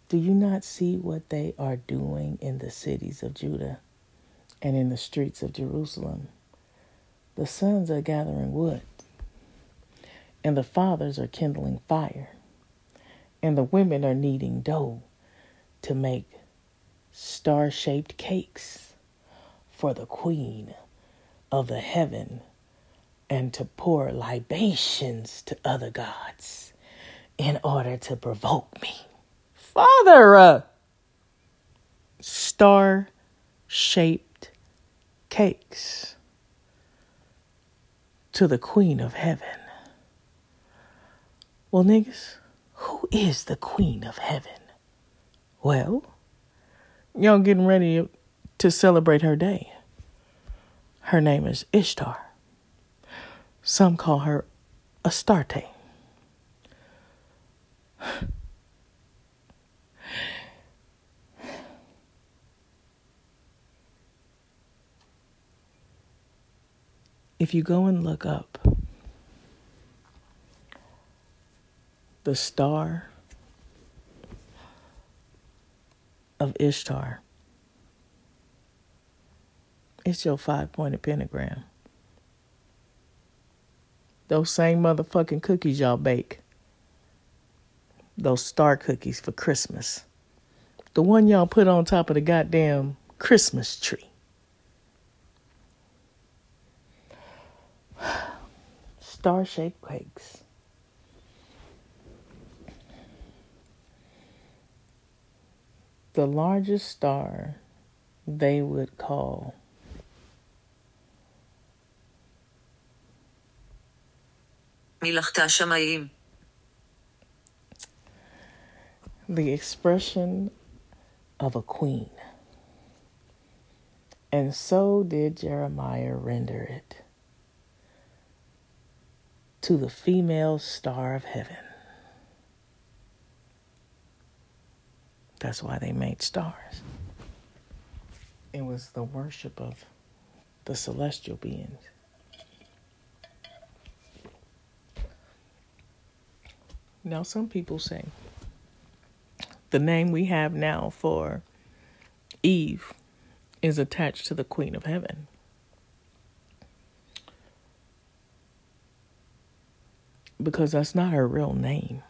Do you not see what they are doing in the cities of Judah and in the streets of Jerusalem? The sons are gathering wood, and the fathers are kindling fire, and the women are kneading dough to make star shaped cakes for the queen of the heaven and to pour libations to other gods in order to provoke me. Father, uh, star shaped cakes to the Queen of Heaven. Well, niggas, who is the Queen of Heaven? Well, y'all getting ready to celebrate her day. Her name is Ishtar. Some call her Astarte. If you go and look up the star of Ishtar, it's your five pointed pentagram. Those same motherfucking cookies y'all bake. Those star cookies for Christmas. The one y'all put on top of the goddamn Christmas tree. Star shaped cakes. the largest star they would call. The expression of a queen. And so did Jeremiah render it to the female star of heaven. That's why they made stars. It was the worship of the celestial beings. Now, some people say the name we have now for Eve is attached to the Queen of Heaven. Because that's not her real name.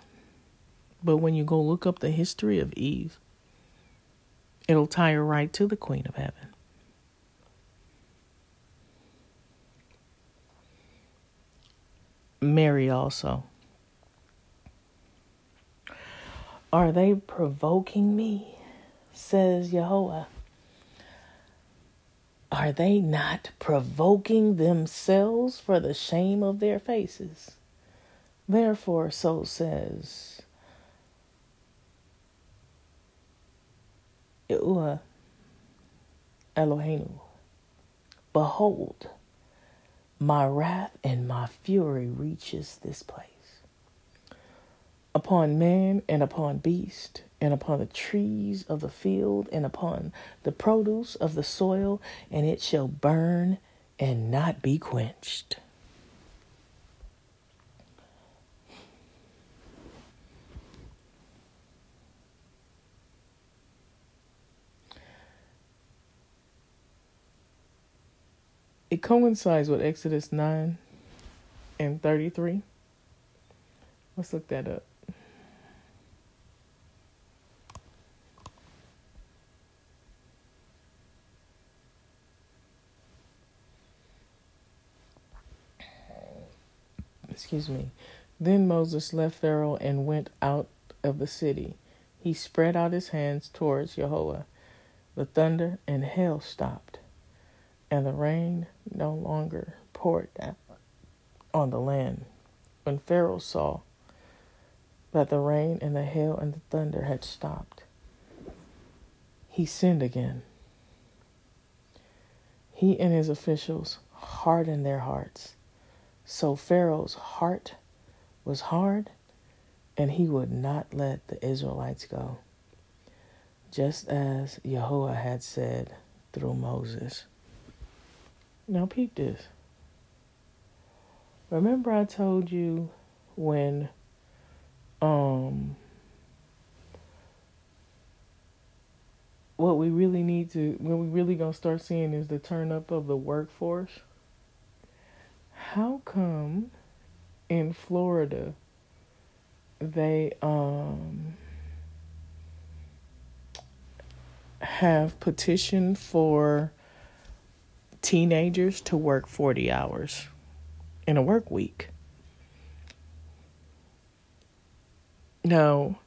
But when you go look up the history of Eve, it'll tie her right to the Queen of Heaven. Mary also. Are they provoking me? Says Yahweh. Are they not provoking themselves for the shame of their faces? Therefore, so says Yahuwah Eloheinu. Behold, my wrath and my fury reaches this place upon man and upon beast and upon the trees of the field and upon the produce of the soil, and it shall burn and not be quenched. It coincides with Exodus 9 and 33. Let's look that up. excuse me. Then Moses left Pharaoh and went out of the city. He spread out his hands towards Jehovah. The thunder and hail stopped, and the rain no longer poured down on the land. When Pharaoh saw that the rain and the hail and the thunder had stopped, he sinned again. He and his officials hardened their hearts so Pharaoh's heart was hard, and he would not let the Israelites go, just as Yahweh had said through Moses. Now, peep this. Remember, I told you when um what we really need to when we really gonna start seeing is the turn up of the workforce how come in Florida they um have petitioned for teenagers to work 40 hours in a work week. Now,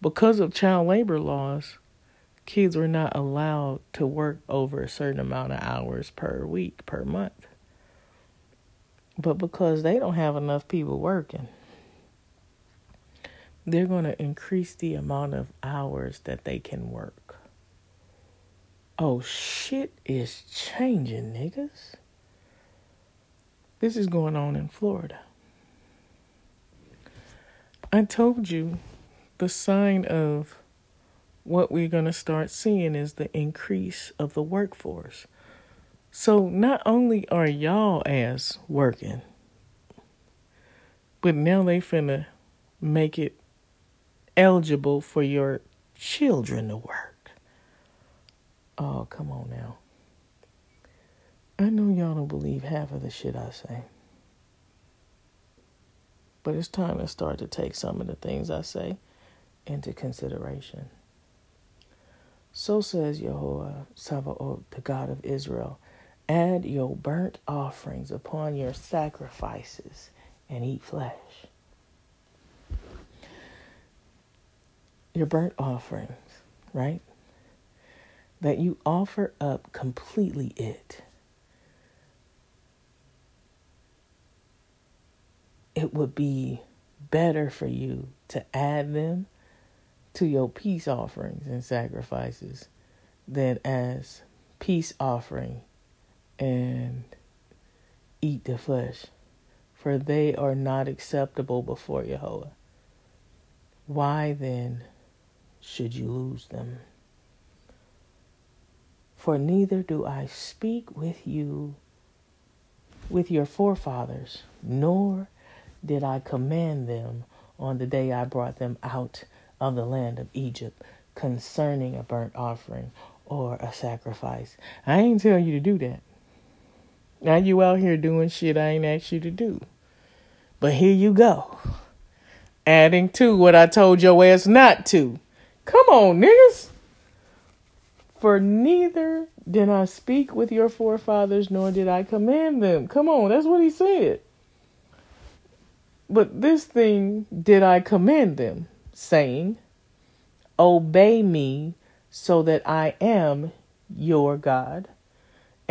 because of child labor laws, kids were not allowed to work over a certain amount of hours per week, per month. But because they don't have enough people working, they're going to increase the amount of hours that they can work. Oh, shit is changing, niggas. This is going on in Florida. I told you the sign of what we're going to start seeing is the increase of the workforce. So not only are y'all ass working, but now they finna make it eligible for your children to work. Oh, come on now. I know y'all don't believe half of the shit I say. But it's time to start to take some of the things I say into consideration. So says Yahweh Sabaoth, the God of Israel Add your burnt offerings upon your sacrifices and eat flesh. Your burnt offerings, right? That you offer up completely it. It would be better for you to add them to your peace offerings and sacrifices than as peace offering and eat the flesh, for they are not acceptable before Yahweh. Why then should you lose them? For neither do I speak with you, with your forefathers, nor did I command them on the day I brought them out of the land of Egypt concerning a burnt offering or a sacrifice. I ain't tell you to do that. Now you out here doing shit I ain't asked you to do. But here you go. Adding to what I told your ass not to. Come on, niggas. For neither did I speak with your forefathers, nor did I command them. Come on, that's what he said. But this thing did I command them, saying, Obey me so that I am your God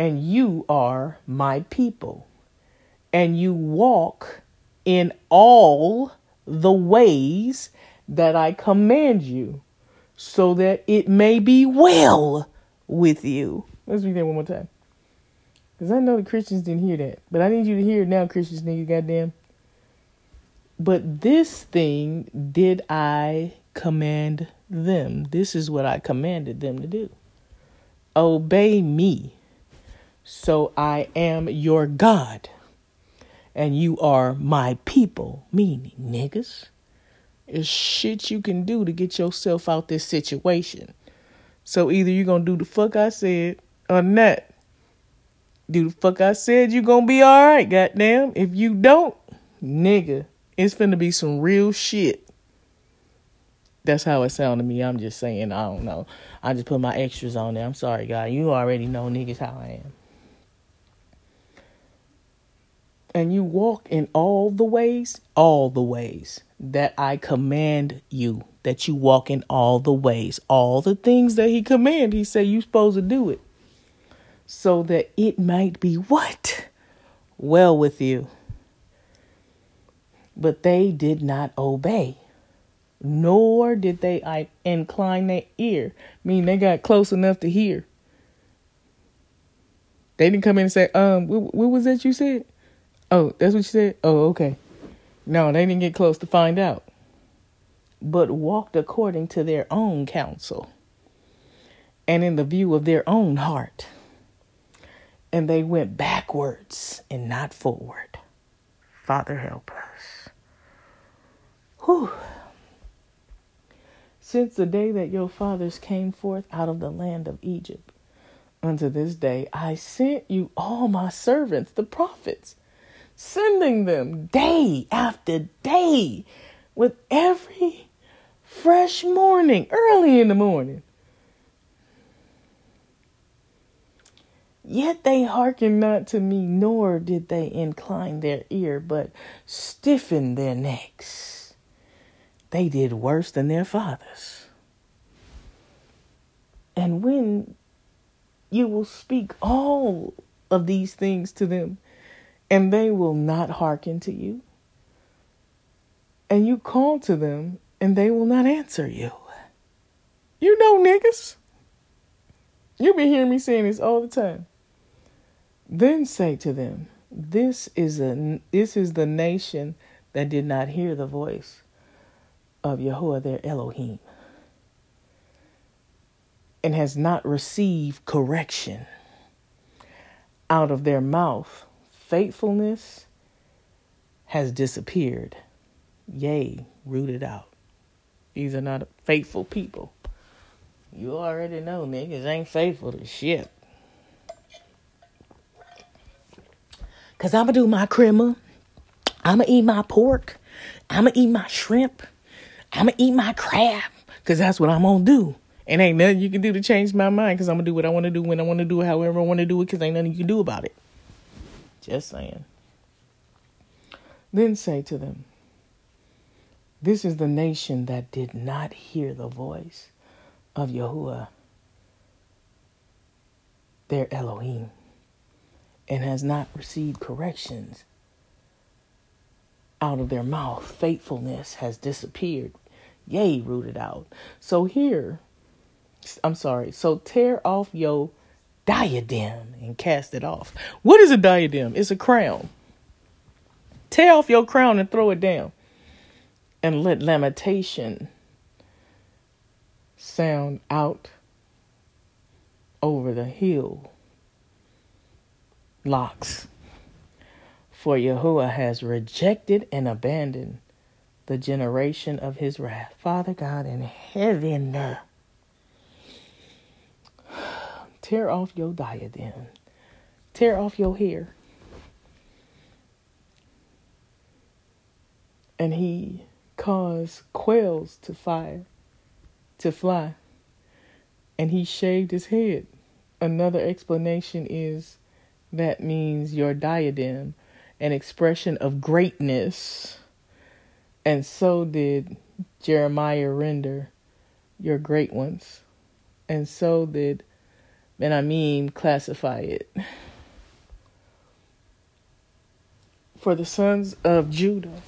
and you are my people, and you walk in all the ways that I command you, so that it may be well with you. Let's read that one more time. Because I know the Christians didn't hear that. But I need you to hear it now, Christians, nigga, goddamn. But this thing did I command them. This is what I commanded them to do. Obey me so I am your God, and you are my people, meaning niggas. There's shit you can do to get yourself out this situation. So either you're gonna do the fuck I said or not. Do the fuck I said you gonna be alright, goddamn. If you don't, nigga, it's finna be some real shit. That's how it sounded to me. I'm just saying, I don't know. I just put my extras on there. I'm sorry, guy. You already know niggas how I am. and you walk in all the ways, all the ways that I command you, that you walk in all the ways, all the things that he command, he said you supposed to do it. So that it might be what? Well with you. But they did not obey, nor did they I incline their ear. I mean, they got close enough to hear. They didn't come in and say, um, what, what was that you said? Oh, that's what you said? Oh, okay. No, they didn't get close to find out. But walked according to their own counsel and in the view of their own heart. And they went backwards and not forward. Father, help us. Whew. Since the day that your fathers came forth out of the land of Egypt unto this day, I sent you all my servants, the prophets sending them day after day with every fresh morning, early in the morning. Yet they hearkened not to me, nor did they incline their ear, but stiffened their necks. They did worse than their fathers. And when you will speak all of these things to them, and they will not hearken to you, and you call to them, and they will not answer you. You know, niggas. You been hearing me saying this all the time. Then say to them, This is a this is the nation that did not hear the voice of Yahuwah their Elohim and has not received correction out of their mouth. Faithfulness has disappeared, yea, rooted out. These are not faithful people. You already know niggas ain't faithful to shit. Cause I'ma do my crema. I'ma eat my pork. I'ma eat my shrimp. I'ma eat my crab. Cause that's what I'm gonna do. And ain't nothing you can do to change my mind because I'm gonna do what I want to do when I want to do it, however I want to do it, because ain't nothing you can do about it. Just saying. Then say to them, This is the nation that did not hear the voice of Yahuwah, their Elohim, and has not received corrections out of their mouth. Faithfulness has disappeared, yea, rooted out. So here, I'm sorry. So tear off your diadem and cast it off. What is a diadem? It's a crown. Tear off your crown and throw it down. And let lamentation sound out over the hill locks. For Yahuwah has rejected and abandoned the generation of his wrath. Father God in heaven tear off your diadem, tear off your hair. And he caused quails to fire, to fly, and he shaved his head. Another explanation is that means your diadem, an expression of greatness. And so did Jeremiah render your great ones. And so did and I mean classify it. For the sons of Judah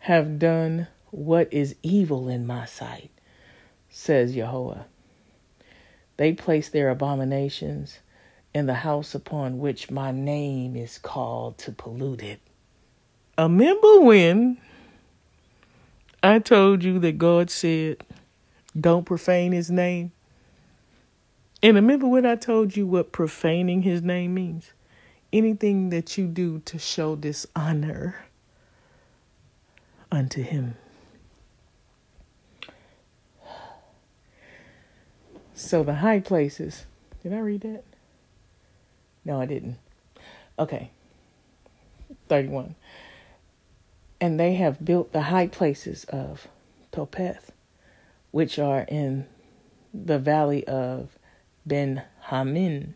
have done what is evil in my sight, says Yahweh. They place their abominations in the house upon which my name is called to pollute it. Remember when I told you that God said, don't profane his name? And remember when I told you what profaning his name means? Anything that you do to show dishonor unto him. So the high places. Did I read that? No, I didn't. Okay. 31. And they have built the high places of Topheth, which are in the valley of Ben Hamin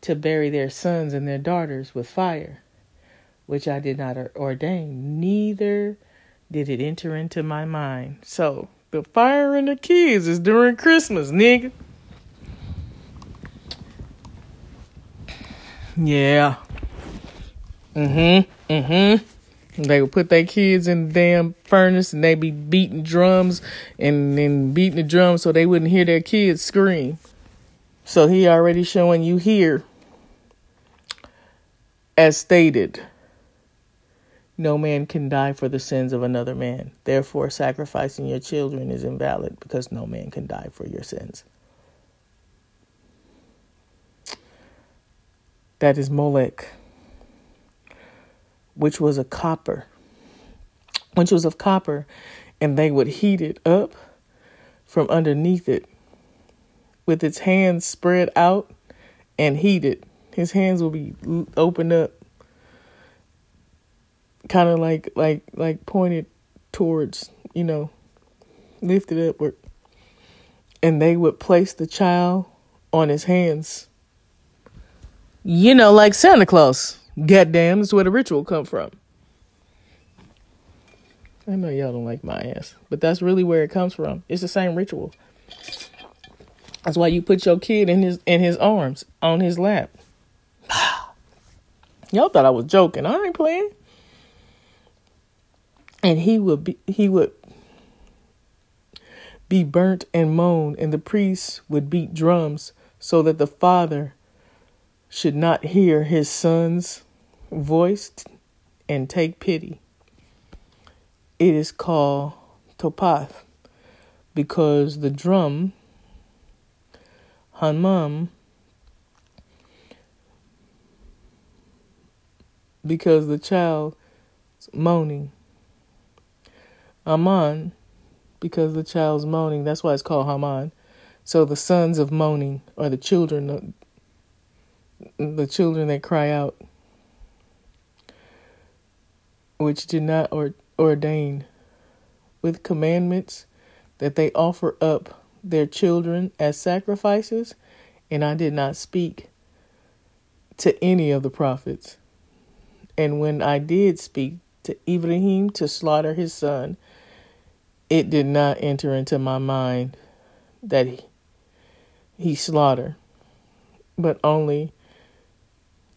to bury their sons and their daughters with fire, which I did not ordain, neither did it enter into my mind. So the fire and the kids is during Christmas, nigga. Yeah. Mm-hmm. Mm-hmm. They would put their kids in the damn furnace and they be beating drums and then beating the drums so they wouldn't hear their kids scream. So he already showing you here, as stated, no man can die for the sins of another man. Therefore, sacrificing your children is invalid because no man can die for your sins. That is Molech, which was a copper, which was of copper, and they would heat it up from underneath it with its hands spread out and heated. His hands will be opened up, kind of like like like pointed towards, you know, lifted upward. And they would place the child on his hands. You know, like Santa Claus. Goddamn, that's where the ritual come from. I know y'all don't like my ass, but that's really where it comes from. It's the same ritual. That's why you put your kid in his in his arms on his lap. Y'all thought I was joking. I ain't playing. And he would be he would be burnt and moan, and the priests would beat drums so that the father should not hear his son's voice and take pity. It is called Topheth because the drum, Hanmam, because the child moaning. Aman, because the child's moaning. That's why it's called Haman. So the sons of moaning are the children, the children that cry out, which did not or, ordain with commandments that they offer up their children as sacrifices, and I did not speak to any of the prophets. And when I did speak to Ibrahim to slaughter his son, it did not enter into my mind that he, he slaughter, but only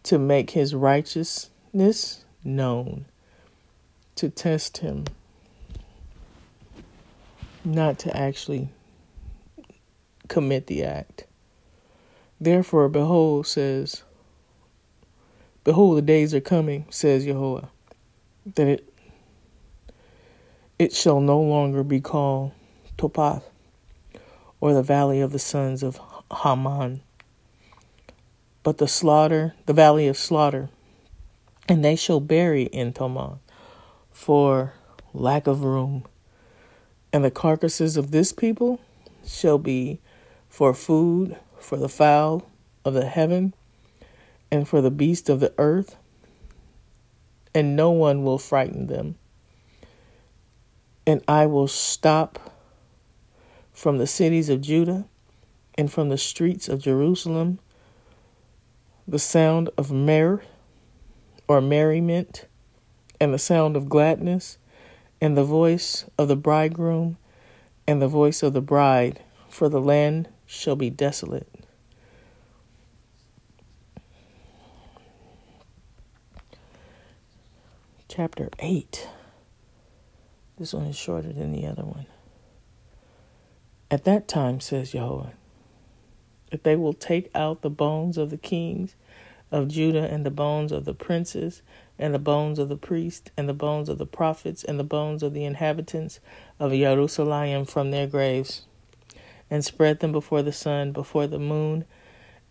to make his righteousness known, to test him, not to actually commit the act. Therefore, behold, says, Behold, the days are coming, says Yahweh, that it it shall no longer be called Topheth or the valley of the sons of Haman, but the slaughter, the valley of slaughter, and they shall bury in Toman for lack of room. And the carcasses of this people shall be for food for the fowl of the heaven and for the beast of the earth, and no one will frighten them. And I will stop from the cities of Judah and from the streets of Jerusalem. The sound of mirth or merriment and the sound of gladness and the voice of the bridegroom and the voice of the bride, for the land shall be desolate. Chapter 8 this one is shorter than the other one. At that time, says Yahweh, if they will take out the bones of the kings of Judah and the bones of the princes and the bones of the priests and the bones of the prophets and the bones of the inhabitants of Jerusalem from their graves and spread them before the sun, before the moon,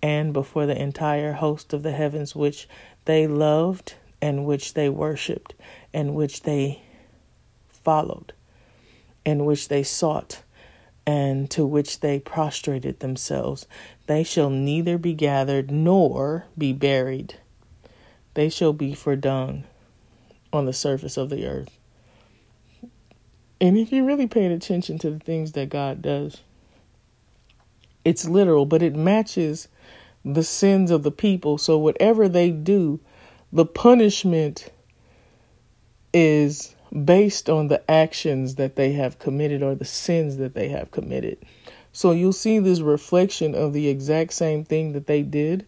and before the entire host of the heavens which they loved and which they worshipped and which they followed, and which they sought, and to which they prostrated themselves. They shall neither be gathered nor be buried. They shall be for dung on the surface of the earth. And if you're really paid attention to the things that God does, it's literal, but it matches the sins of the people. So whatever they do, the punishment is based on the actions that they have committed or the sins that they have committed. So you'll see this reflection of the exact same thing that they did,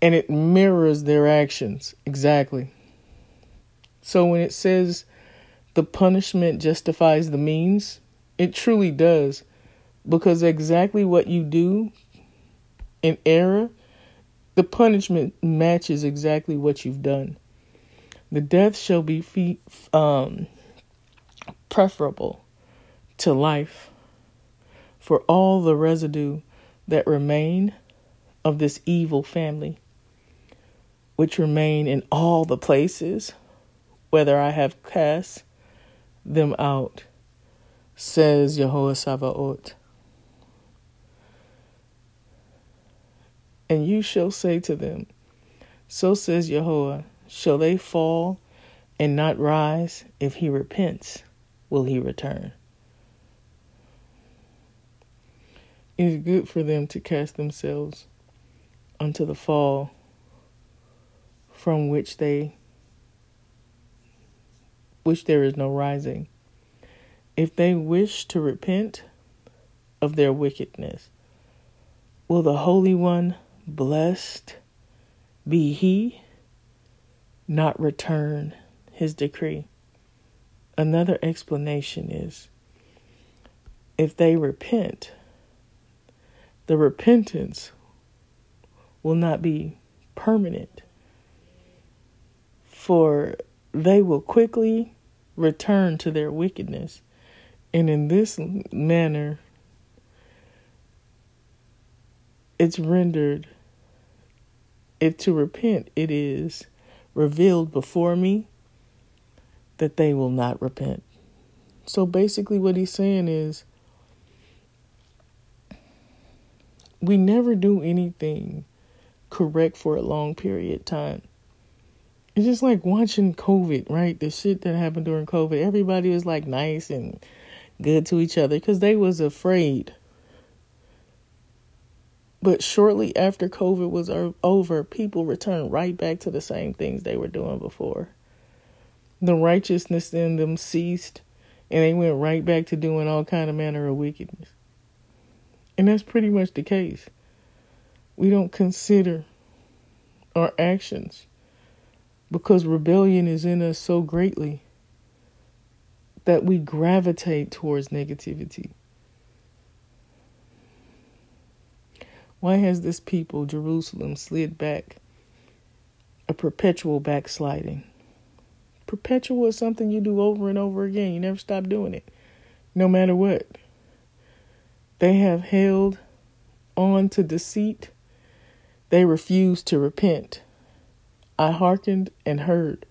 and it mirrors their actions exactly. So when it says the punishment justifies the means, it truly does. Because exactly what you do in error, the punishment matches exactly what you've done. The death shall be fee- um, preferable to life for all the residue that remain of this evil family, which remain in all the places, whether I have cast them out, says Jehovah Sabaoth. And you shall say to them, So says Jehovah, Shall they fall and not rise? If he repents, will he return? It is good for them to cast themselves unto the fall from which they which there is no rising. If they wish to repent of their wickedness, will the Holy One, blessed be he, not return his decree. Another explanation is if they repent, the repentance will not be permanent, for they will quickly return to their wickedness. And in this manner, it's rendered, if to repent, it is revealed before me that they will not repent. So basically, what he's saying is, we never do anything correct for a long period of time. It's just like watching COVID, right? The shit that happened during COVID. Everybody was like nice and good to each other because they was afraid. But shortly after COVID was over, people returned right back to the same things they were doing before. The righteousness in them ceased, and they went right back to doing all kind of manner of wickedness. And that's pretty much the case. We don't consider our actions because rebellion is in us so greatly that we gravitate towards negativity. Why has this people, Jerusalem, slid back a perpetual backsliding? Perpetual is something you do over and over again. You never stop doing it, no matter what. They have held on to deceit. They refuse to repent. I hearkened and heard.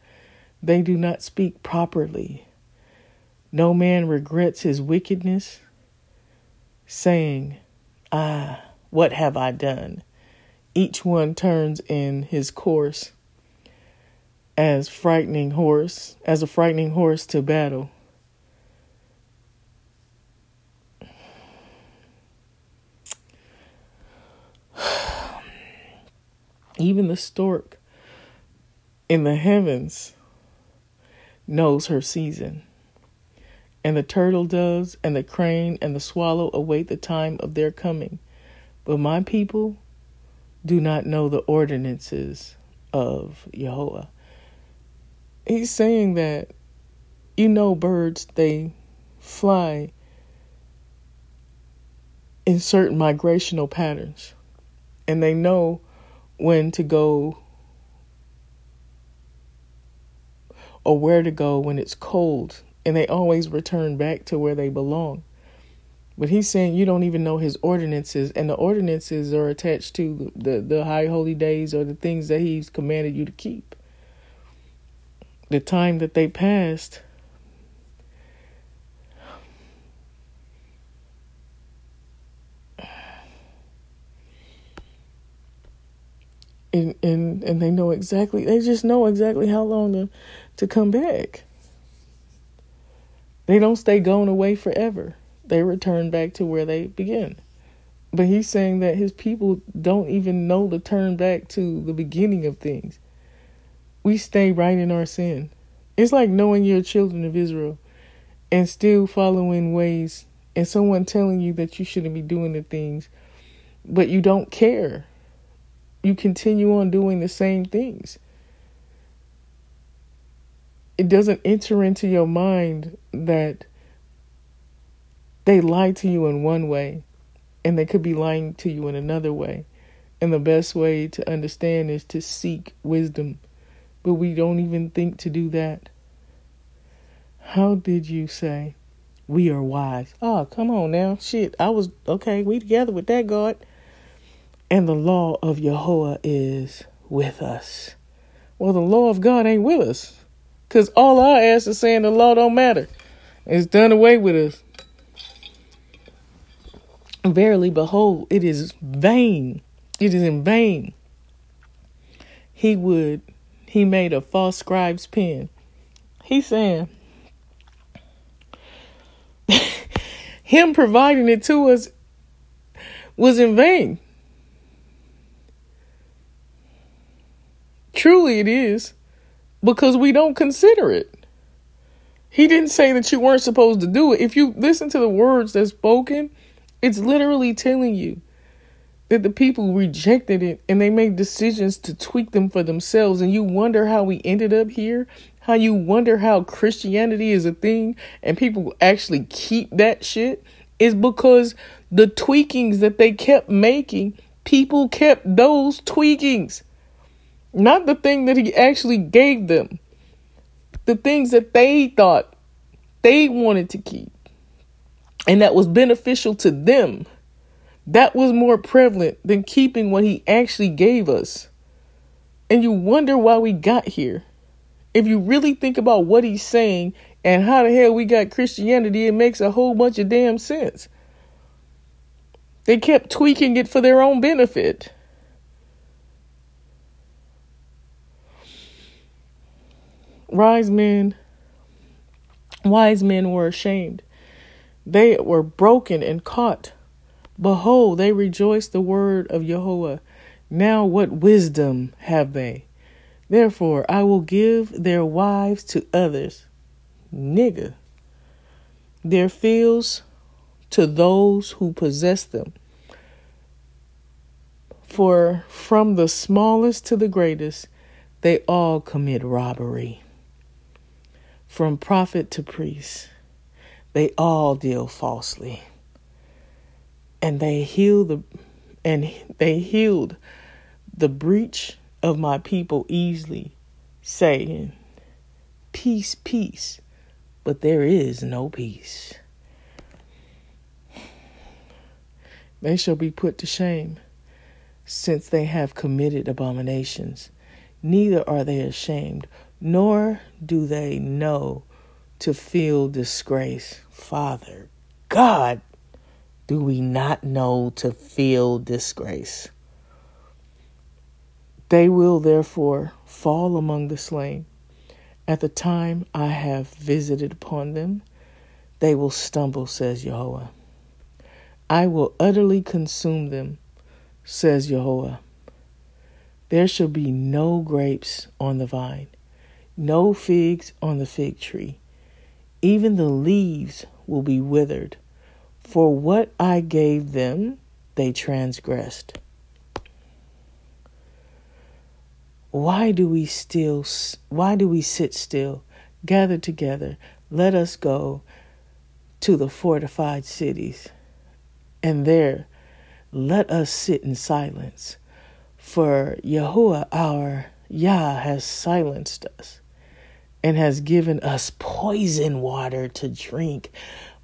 They do not speak properly. No man regrets his wickedness, saying, Ah, what have I done? Each one turns in his course as frightening horse, as a frightening horse to battle. Even the stork in the heavens knows her season. And the turtle doves and the crane and the swallow await the time of their coming. But my people do not know the ordinances of Yahweh. He's saying that, you know, birds, they fly in certain migrational patterns. And they know when to go or where to go when it's cold, and they always return back to where they belong. But he's saying you don't even know his ordinances, and the ordinances are attached to the, the, the high holy days or the things that he's commanded you to keep. The time that they passed. And, and and they know exactly they just know exactly how long to to come back. They don't stay going away forever. They return back to where they begin. But he's saying that his people don't even know to turn back to the beginning of things. We stay right in our sin. It's like knowing you're children of Israel and still following ways and someone telling you that you shouldn't be doing the things, but you don't care. You continue on doing the same things it doesn't enter into your mind that they lie to you in one way and they could be lying to you in another way. And the best way to understand is to seek wisdom. But we don't even think to do that. How did you say we are wise? Oh, come on now. Shit, I was okay. We together with that God. And the law of Yahweh is with us. Well, the law of God ain't with us. Because all our ass is saying the law don't matter. It's done away with us. Verily, behold, it is vain. It is in vain. He would, he made a false scribe's pen. He's saying, him providing it to us was in vain. Truly, it is because we don't consider it. He didn't say that you weren't supposed to do it. If you listen to the words that's spoken, it's literally telling you that the people rejected it and they made decisions to tweak them for themselves. And you wonder how we ended up here? How you wonder how Christianity is a thing and people actually keep that shit? Is because the tweakings that they kept making, people kept those tweakings. Not the thing that he actually gave them. The things that they thought they wanted to keep and that was beneficial to them. That was more prevalent than keeping what he actually gave us. And you wonder why we got here. If you really think about what he's saying and how the hell we got Christianity, it makes a whole bunch of damn sense. They kept tweaking it for their own benefit. Wise men, wise men were ashamed. They were broken and caught Behold, they rejoice the word of Jehovah. Now what wisdom have they? Therefore, I will give their wives to others. Nigga. Their fields to those who possess them. For from the smallest to the greatest, they all commit robbery. From prophet to priest, they all deal falsely and they healed the and they healed the breach of my people easily, saying, Peace, peace, but there is no peace. They shall be put to shame, since they have committed abominations. Neither are they ashamed, nor do they know to feel disgrace. Father, God do we not know to feel disgrace? They will therefore fall among the slain. At the time I have visited upon them, they will stumble, says Jehovah. I will utterly consume them, says Jehovah. There shall be no grapes on the vine, no figs on the fig tree. Even the leaves will be withered for what I gave them, they transgressed. Why do we still why do we sit still? Gather together, let us go to the fortified cities, and there let us sit in silence. For Yahuwah our Yah has silenced us and has given us poison water to drink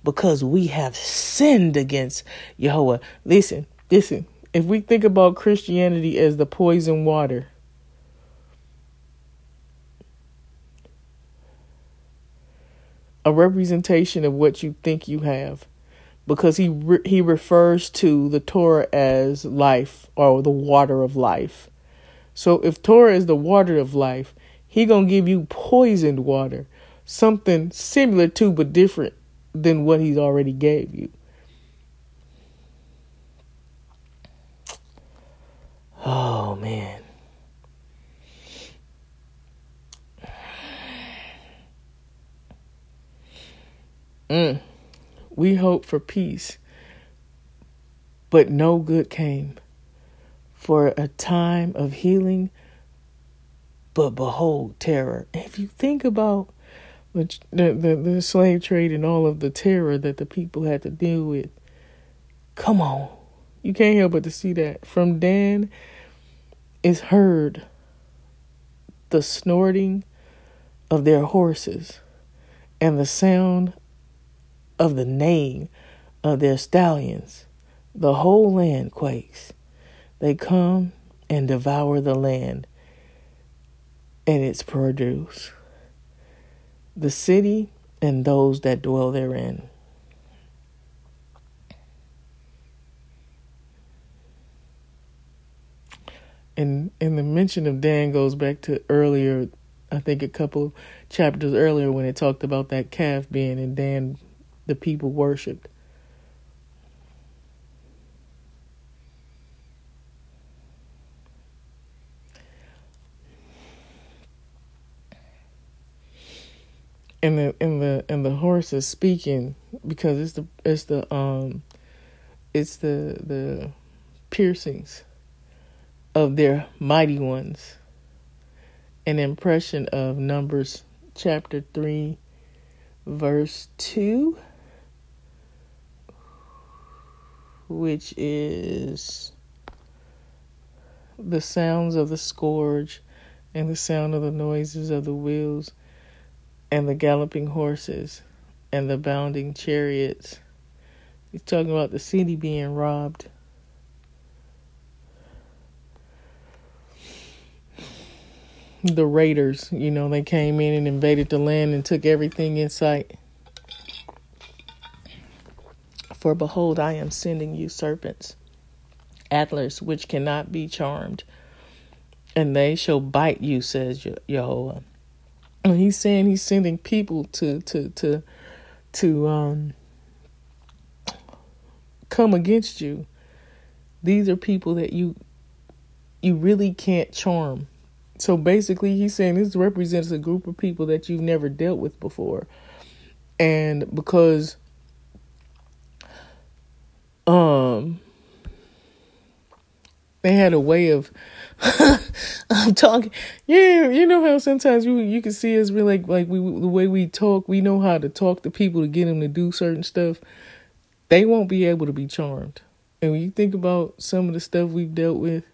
because we have sinned against Jehovah. Listen, listen. If we think about Christianity as the poison water, a representation of what you think you have because he re- he refers to the Torah as life or the water of life. So if Torah is the water of life, he going to give you poisoned water, something similar to but different than what he's already gave you. Oh man. Mm. We hope for peace, but no good came. For a time of healing, but behold, terror. If you think about the, the, the slave trade and all of the terror that the people had to deal with. Come on. You can't help but to see that. From Dan is heard the snorting of their horses and the sound of the neighing of their stallions. The whole land quakes. They come and devour the land and its produce the city and those that dwell therein. And and the mention of Dan goes back to earlier, I think a couple chapters earlier when it talked about that calf being in Dan the people worshipped. And the and the and the horse is speaking because it's the it's the um it's the the piercings of their mighty ones. An impression of Numbers chapter 3, verse 2, which is the sounds of the scourge and the sound of the noises of the wheels and the galloping horses and the bounding chariots. He's talking about the city being robbed. The raiders, you know, they came in and invaded the land and took everything in sight. For behold, I am sending you serpents, antlers which cannot be charmed, and they shall bite you, says Jehovah. And he's saying he's sending people to to to to um come against you. These are people that you you really can't charm. So basically he's saying this represents a group of people that you've never dealt with before. And because um they had a way of I'm talking. Yeah, you know how sometimes you you can see us really like like we the way we talk. We know how to talk to people to get them to do certain stuff. They won't be able to be charmed. And when you think about some of the stuff we've dealt with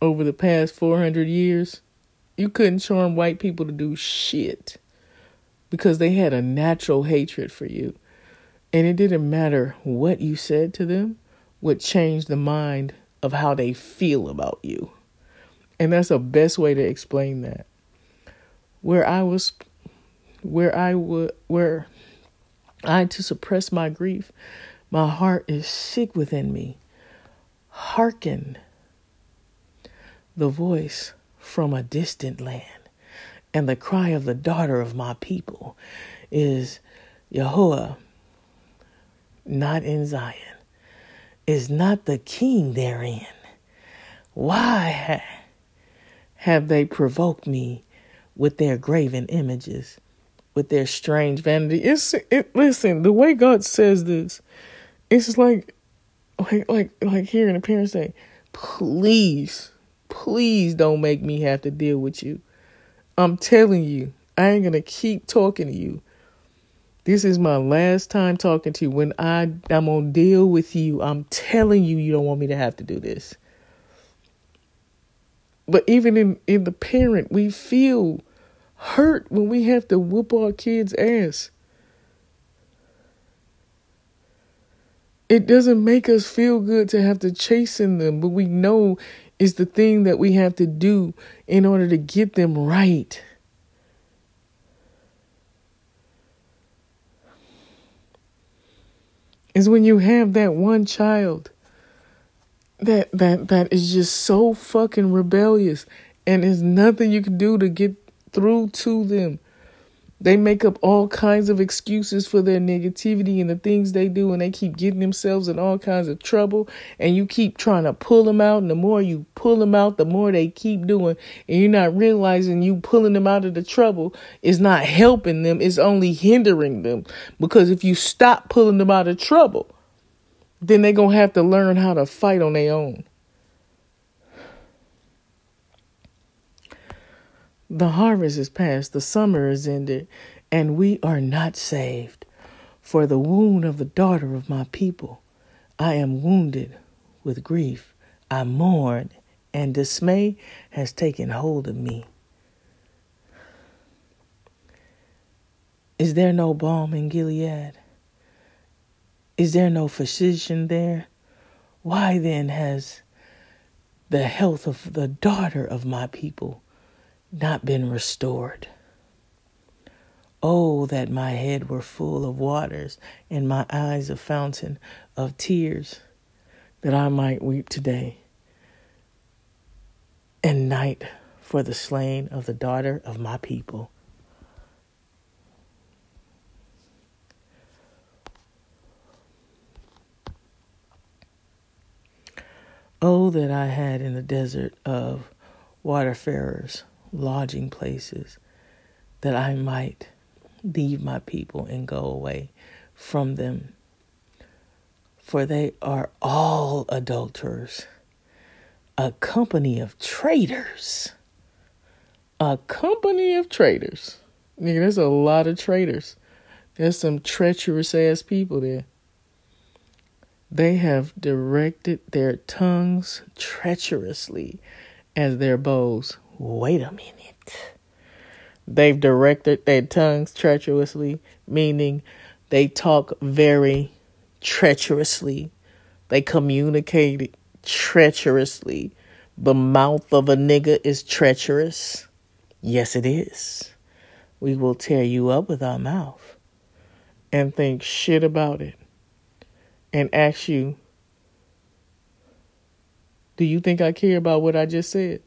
over the past 400 years, you couldn't charm white people to do shit because they had a natural hatred for you. And it didn't matter what you said to them, what changed the mind of how they feel about you. And that's the best way to explain that. Where I was where I would where I to suppress my grief, my heart is sick within me. Hearken the voice from a distant land, and the cry of the daughter of my people is Yahweh, not in Zion is not the king therein. Why have they provoked me with their graven images, with their strange vanity? It's it, listen, the way God says this, it's like like like like hearing a parent say, "Please, please don't make me have to deal with you." I'm telling you, I ain't gonna keep talking to you this is my last time talking to you. When I I'm gonna deal with you, I'm telling you you don't want me to have to do this. But even in, in the parent, we feel hurt when we have to whoop our kids' ass. It doesn't make us feel good to have to chasten them, but we know is the thing that we have to do in order to get them right. is when you have that one child that that that is just so fucking rebellious and there's nothing you can do to get through to them they make up all kinds of excuses for their negativity and the things they do, and they keep getting themselves in all kinds of trouble. And you keep trying to pull them out, and the more you pull them out, the more they keep doing. And you're not realizing you pulling them out of the trouble is not helping them, it's only hindering them. Because if you stop pulling them out of trouble, then they're going to have to learn how to fight on their own. The harvest is past, the summer is ended, and we are not saved. For the wound of the daughter of my people, I am wounded with grief. I mourn, and dismay has taken hold of me. Is there no balm in Gilead? Is there no physician there? Why then has the health of the daughter of my people not been restored. Oh, that my head were full of waters and my eyes a fountain of tears, that I might weep today and night for the slain of the daughter of my people. Oh, that I had in the desert of waterfarers lodging places that I might leave my people and go away from them. for they are all adulterers, a company of traitors. A company of traitors. Nigga, there's a lot of traitors. There's some treacherous ass people there. They have directed their tongues treacherously as their bows. Wait a minute. They've directed their tongues treacherously, meaning they talk very treacherously. They communicate treacherously. The mouth of a nigga is treacherous. Yes, it is. We will tear you up with our mouth and think shit about it and ask you, Do you think I care about what I just said?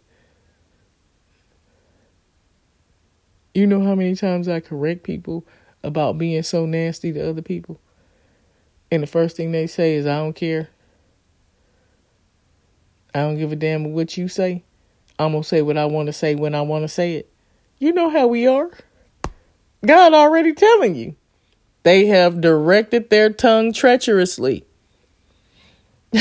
You know how many times I correct people about being so nasty to other people? And the first thing they say is, I don't care. I don't give a damn what you say. I'm going to say what I want to say when I want to say it. You know how we are. God already telling you. They have directed their tongue treacherously.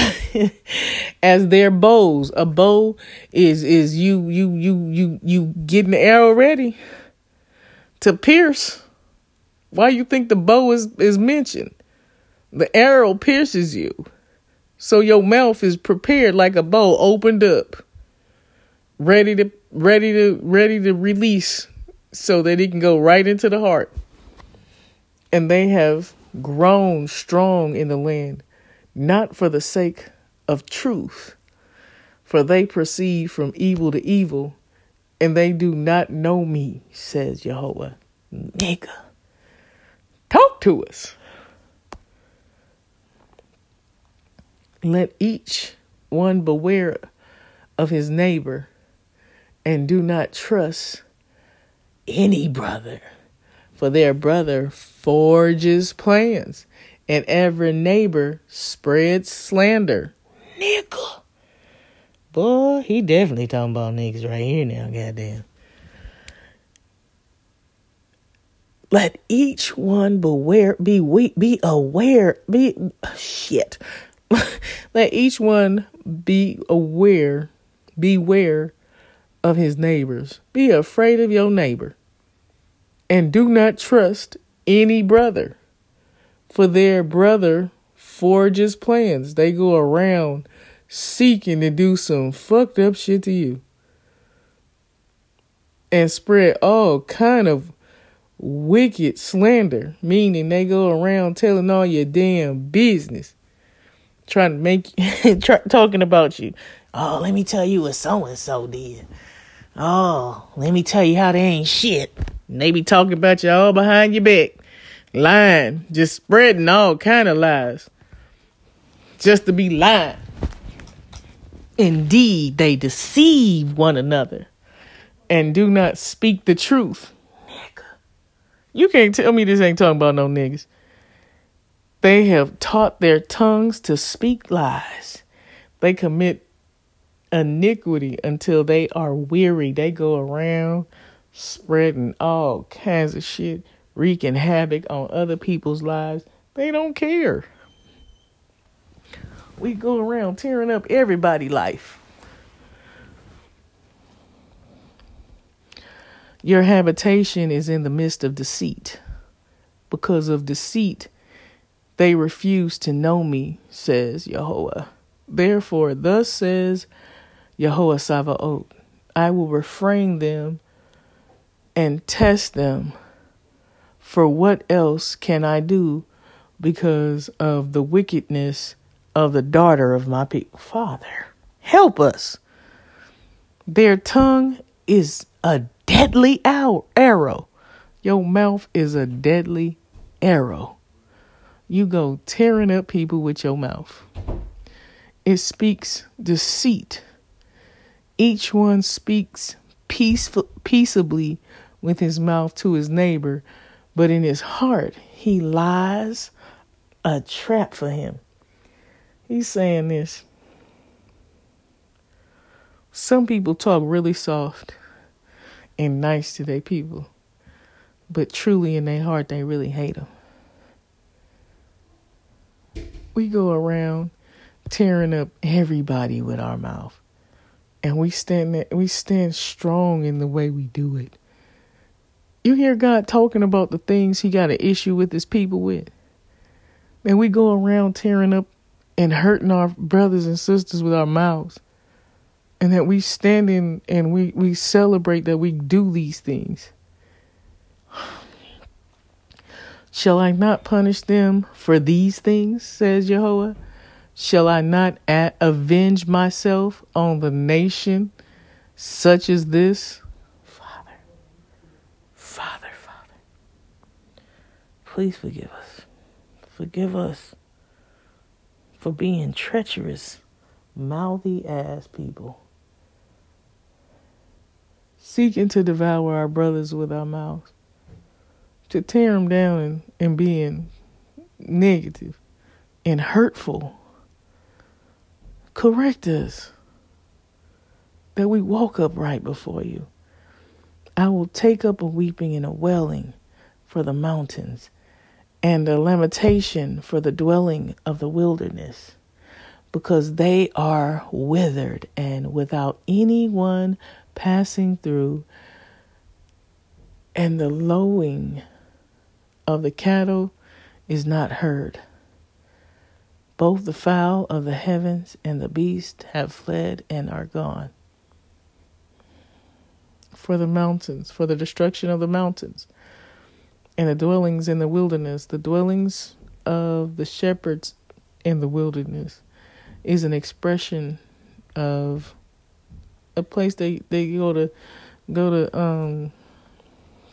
As their bows. A bow is is you you you you you getting the arrow ready to pierce. Why you think the bow is, is mentioned? The arrow pierces you. So your mouth is prepared like a bow opened up. Ready to ready to ready to release so that it can go right into the heart. And they have grown strong in the land, not for the sake of truth, for they proceed from evil to evil, and they do not know me, says Jehovah. Nigga, talk to us. Let each one beware of his neighbor and do not trust any brother, for their brother forges plans and every neighbor spreads slander. Nigga. Boy, he definitely talking about niggas right here now, goddamn. Let each one beware, be be aware, be shit. Let each one be aware, beware of his neighbors. Be afraid of your neighbor. And do not trust any brother. For their brother forges plans. They go around seeking to do some fucked up shit to you. And spread all kind of wicked slander, meaning they go around telling all your damn business, trying to make try, talking about you. Oh, let me tell you what so and so did. Oh, let me tell you how they ain't shit. And they be talking about you all behind your back, lying, just spreading all kind of lies, just to be lying. Indeed, they deceive one another and do not speak the truth. Nigga. You can't tell me this ain't talking about no niggas. They have taught their tongues to speak lies. They commit iniquity until they are weary. They go around spreading all kinds of shit, wreaking havoc on other people's lives. They don't care. We go around tearing up everybody's life. Your habitation is in the midst of deceit. Because of deceit, they refuse to know me, says Yahweh. Therefore, thus says Yahweh Sabaoth, I will refrain them and test them. For what else can I do because of the wickedness of the daughter of my people? Father, help us. Their tongue is a deadly arrow. Your mouth is a deadly arrow. You go tearing up people with your mouth. It speaks deceit. Each one speaks peaceful, peaceably with his mouth to his neighbor, but in his heart he lies a trap for him. He's saying this. Some people talk really soft and nice to their people, but truly in their heart they really hate them. we go around tearing up everybody with our mouth. And we stand there, we stand strong in the way we do it. You hear God talking about the things he got an issue with his people with. And we go around tearing up and hurting our brothers and sisters with our mouths. And that we stand in and we, we celebrate that we do these things. Shall I not punish them for these things, says Jehovah? Shall I not avenge myself on the nation such as this? Father, Father, Father, please forgive us. Forgive us for being treacherous, mouthy ass people, seeking to devour our brothers with our mouths to tear them down and, and being negative and hurtful. Correct us that we walk upright before you. I will take up a weeping and a wailing for the mountains, and a lamentation for the dwelling of the wilderness, because they are withered and without anyone passing through, and the lowing of the cattle is not heard. Both the fowl of the heavens and the beast have fled and are gone. For the mountains, for the destruction of the mountains, and the dwellings in the wilderness, the dwellings of the shepherds in the wilderness, is an expression of a place they, they go to go to um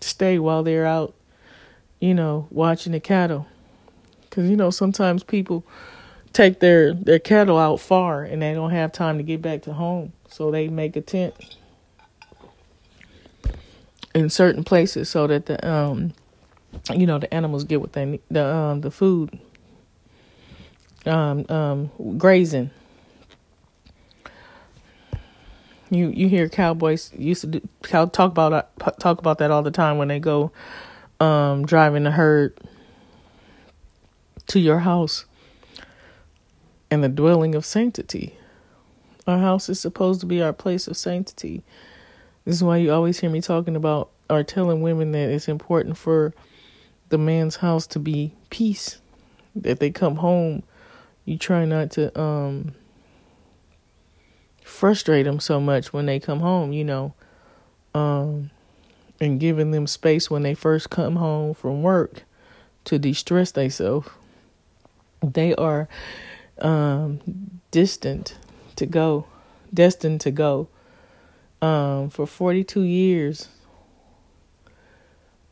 stay while they're out you know, watching the cattle. Because, you know, sometimes people take their, their cattle out far and they don't have time to get back to home. So they make a tent in certain places so that the, um, you know, the animals get what they need, the, um, the food, um, um, grazing. You you hear cowboys used to do, talk about talk about that all the time when they go um, driving the herd to your house and the dwelling of sanctity. Our house is supposed to be our place of sanctity. This is why you always hear me talking about or telling women that it's important for the man's house to be peace. That they come home, you try not to um, frustrate them so much when they come home, you know. Um, and giving them space when they first come home from work to de-stress themselves. They are um, distant to go, destined to go. Um, for 42 years,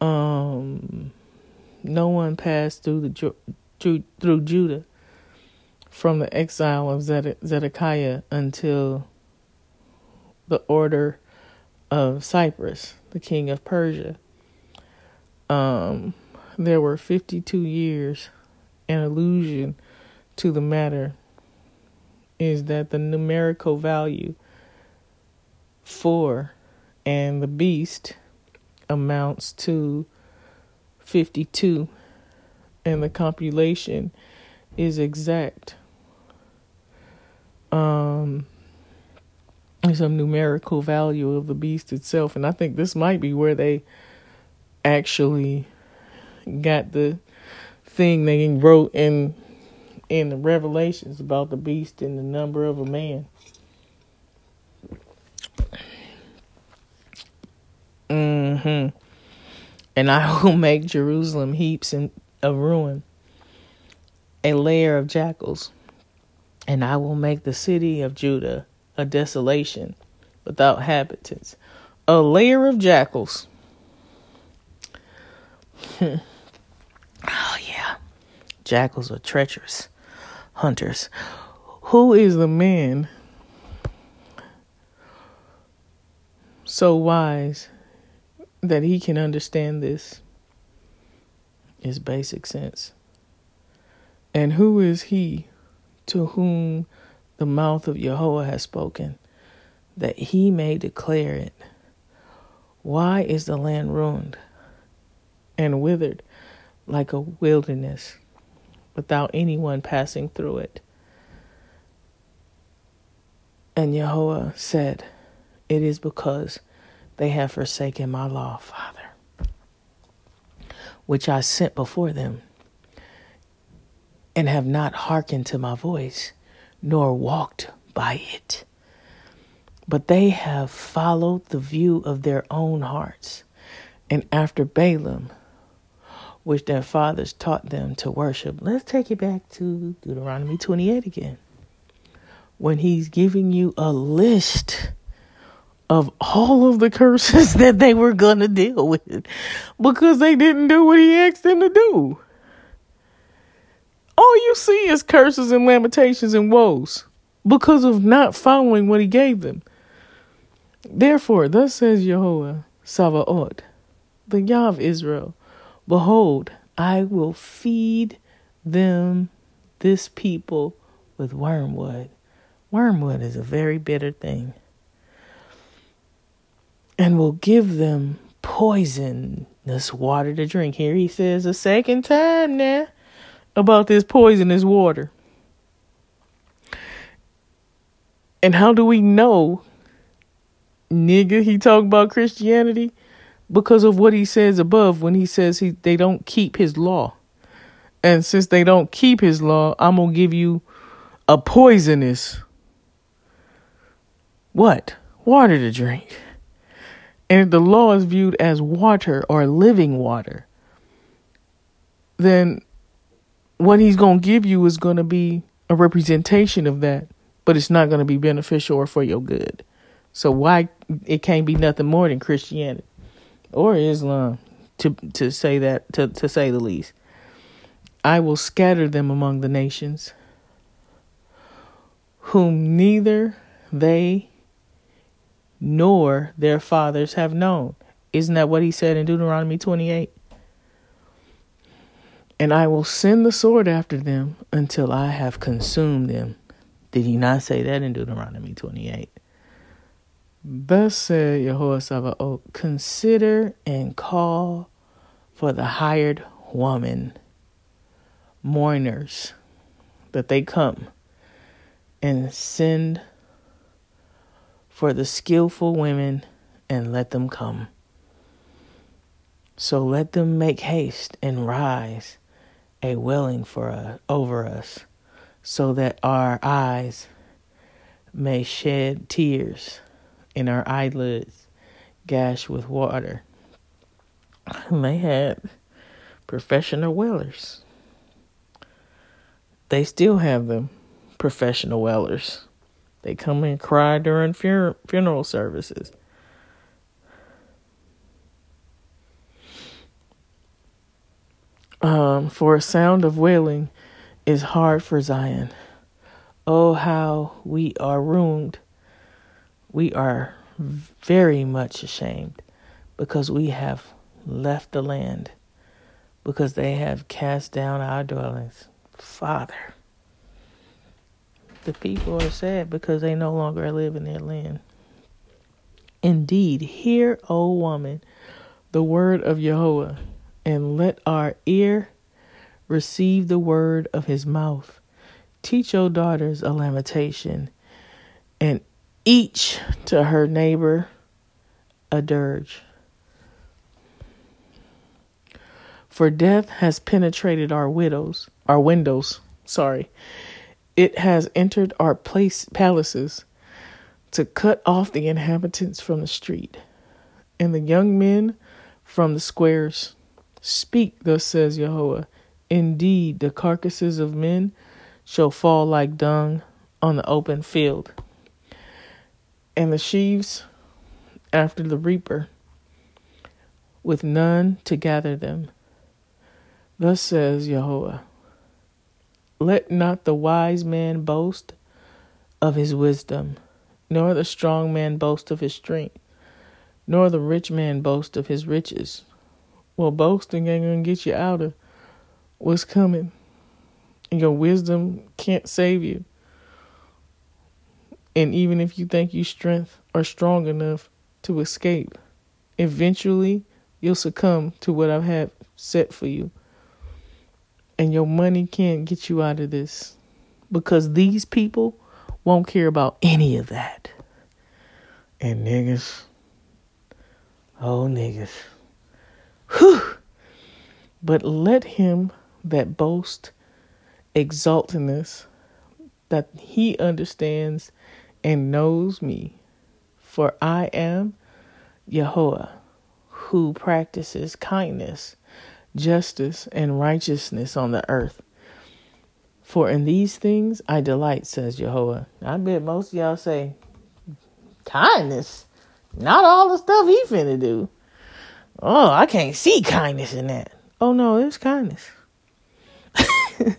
um, no one passed through the through, through Judah from the exile of Zedekiah until the order of Cyrus the king of Persia. Um, there were 52 years. An allusion to the matter is that the numerical value for and the beast amounts to 52 and the compilation is exact um some numerical value of the beast itself. And I think this might be where they actually got the thing they wrote in in the revelations about the beast and the number of a man. Mm-hmm. And I will make Jerusalem heaps of ruin, a lair of jackals, and I will make the city of Judah a desolation without habitants, a lair of jackals. Hmm. oh, yeah. Jackals are treacherous hunters. Who is the man so wise that he can understand this? Is basic sense. And who is he to whom the mouth of Jehovah has spoken, that he may declare it. Why is the land ruined and withered like a wilderness? without anyone passing through it. And Yahweh said, It is because they have forsaken my law, Father, which I sent before them, and have not hearkened to my voice, nor walked by it. But they have followed the view of their own hearts, and after Baalim, which their fathers taught them to worship. Let's take it back to Deuteronomy 28 again. When he's giving you a list of all of the curses that they were going to deal with because they didn't do what he asked them to do. All you see is curses and lamentations and woes because of not following what he gave them. Therefore, thus says Jehovah Sabaoth, the Yah of Israel, Behold, I will feed them, this people, with wormwood. Wormwood is a very bitter thing. And will give them poisonous water to drink. Here he says a second time now about this poisonous water. And how do we know, nigga, he talk about Christianity? because of what he says above when he says he they don't keep his law. And since they don't keep his law, I'm to give you a poisonous what? Water to drink. And the law is viewed as water or living water, then what he's going to give you is going to be a representation of that, but it's not going to be beneficial or for your good. So why it can't be nothing more than Christianity or Islam, to to say that to, to say the least. I will scatter them among the nations, whom neither they nor their fathers have known. Isn't that what he said in Deuteronomy 28? And I will send the sword after them until I have consumed them. Did he not say that in Deuteronomy 28? Thus said Yahweh Sabaoth, consider and call for the hired woman, mourners, that they come and send for the skillful women and let them come. So let them make haste and rise a welling for us, over us, so that our eyes may shed tears and our eyelids gashed with water. And they had professional wellers. They still have them, professional wellers. They come and cry during fun- funeral services. Um, for a sound of wailing is hard for Zion. Oh, how we are ruined we are very much ashamed because we have left the land, because they have cast down our dwellings. Father, the people are sad because they no longer live in their land. Indeed, hear, O woman, the word of Jehovah, and let our ear receive the word of his mouth. Teach your daughters a lamentation, and each to her neighbor a dirge. For death has penetrated our widows, our windows, sorry. It has entered our place palaces to cut off the inhabitants from the street and the young men from the squares. Speak, thus says Jehovah. Indeed, the carcasses of men shall fall like dung on the open field and the sheaves after the reaper, with none to gather them. Thus says Jehovah Let not the wise man boast of his wisdom, nor the strong man boast of his strength, nor the rich man boast of his riches. Well, boasting ain't gonna get you out of what's coming. And your wisdom can't save you. And even if you think you strength are strong enough to escape, eventually you'll succumb to what I've had set for you. And your money can't get you out of this because these people won't care about any of that. And niggas, oh niggas, whew. But let him that boast exalt in this, that he understands and knows me. For I am Yahweh, who practices kindness, justice, and righteousness on the earth. For in these things I delight, says Jehovah. I bet most of y'all say, kindness? Not all the stuff he finna do. Oh, I can't see kindness in that. Oh no, it's kindness.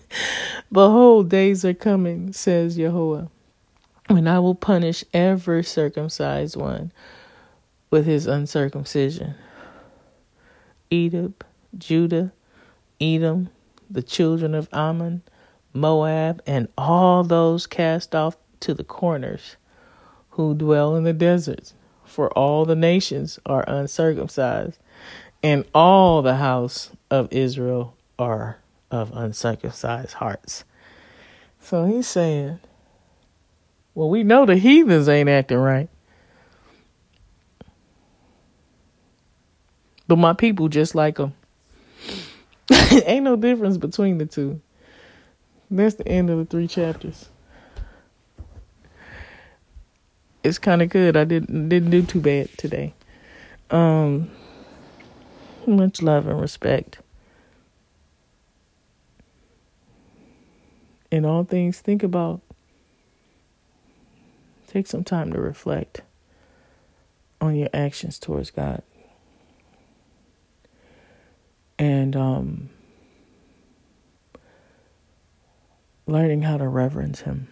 Behold, days are coming, says Jehovah, when I will punish every circumcised one with his uncircumcision. Edom, Judah, Edom, the children of Ammon, Moab, and all those cast off to the corners who dwell in the deserts. For all the nations are uncircumcised, and all the house of Israel are of uncircumcised hearts. So he's saying, well, we know the heathens ain't acting right. But my people just like them. ain't no difference between the two. That's the end of the three chapters. It's kind of good. I didn't didn't do too bad today. Um, much love and respect. In all things, think about. Take some time to reflect on your actions towards God. And um, learning how to reverence Him.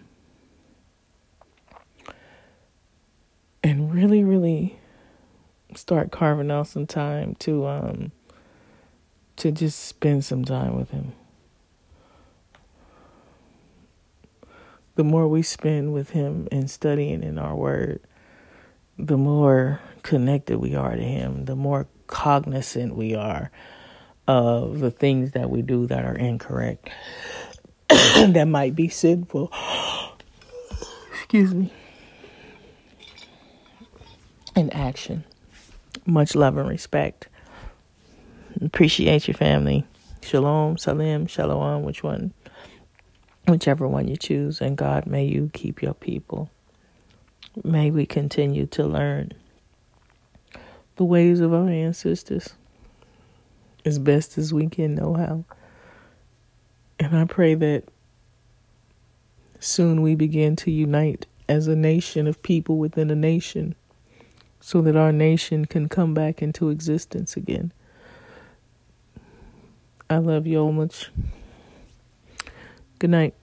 And really, really start carving out some time to um to just spend some time with him. The more we spend with him and studying in our word, the more connected we are to him, the more cognizant we are of the things that we do that are incorrect. that might be sinful. Excuse me. In action. Much love and respect. Appreciate your family. Shalom, salim, shalom, which one? Whichever one you choose. And God, may you keep your people. May we continue to learn the ways of our ancestors as best as we can know how. And I pray that soon we begin to unite as a nation of people within a nation so that our nation can come back into existence again. I love you all much. Good night.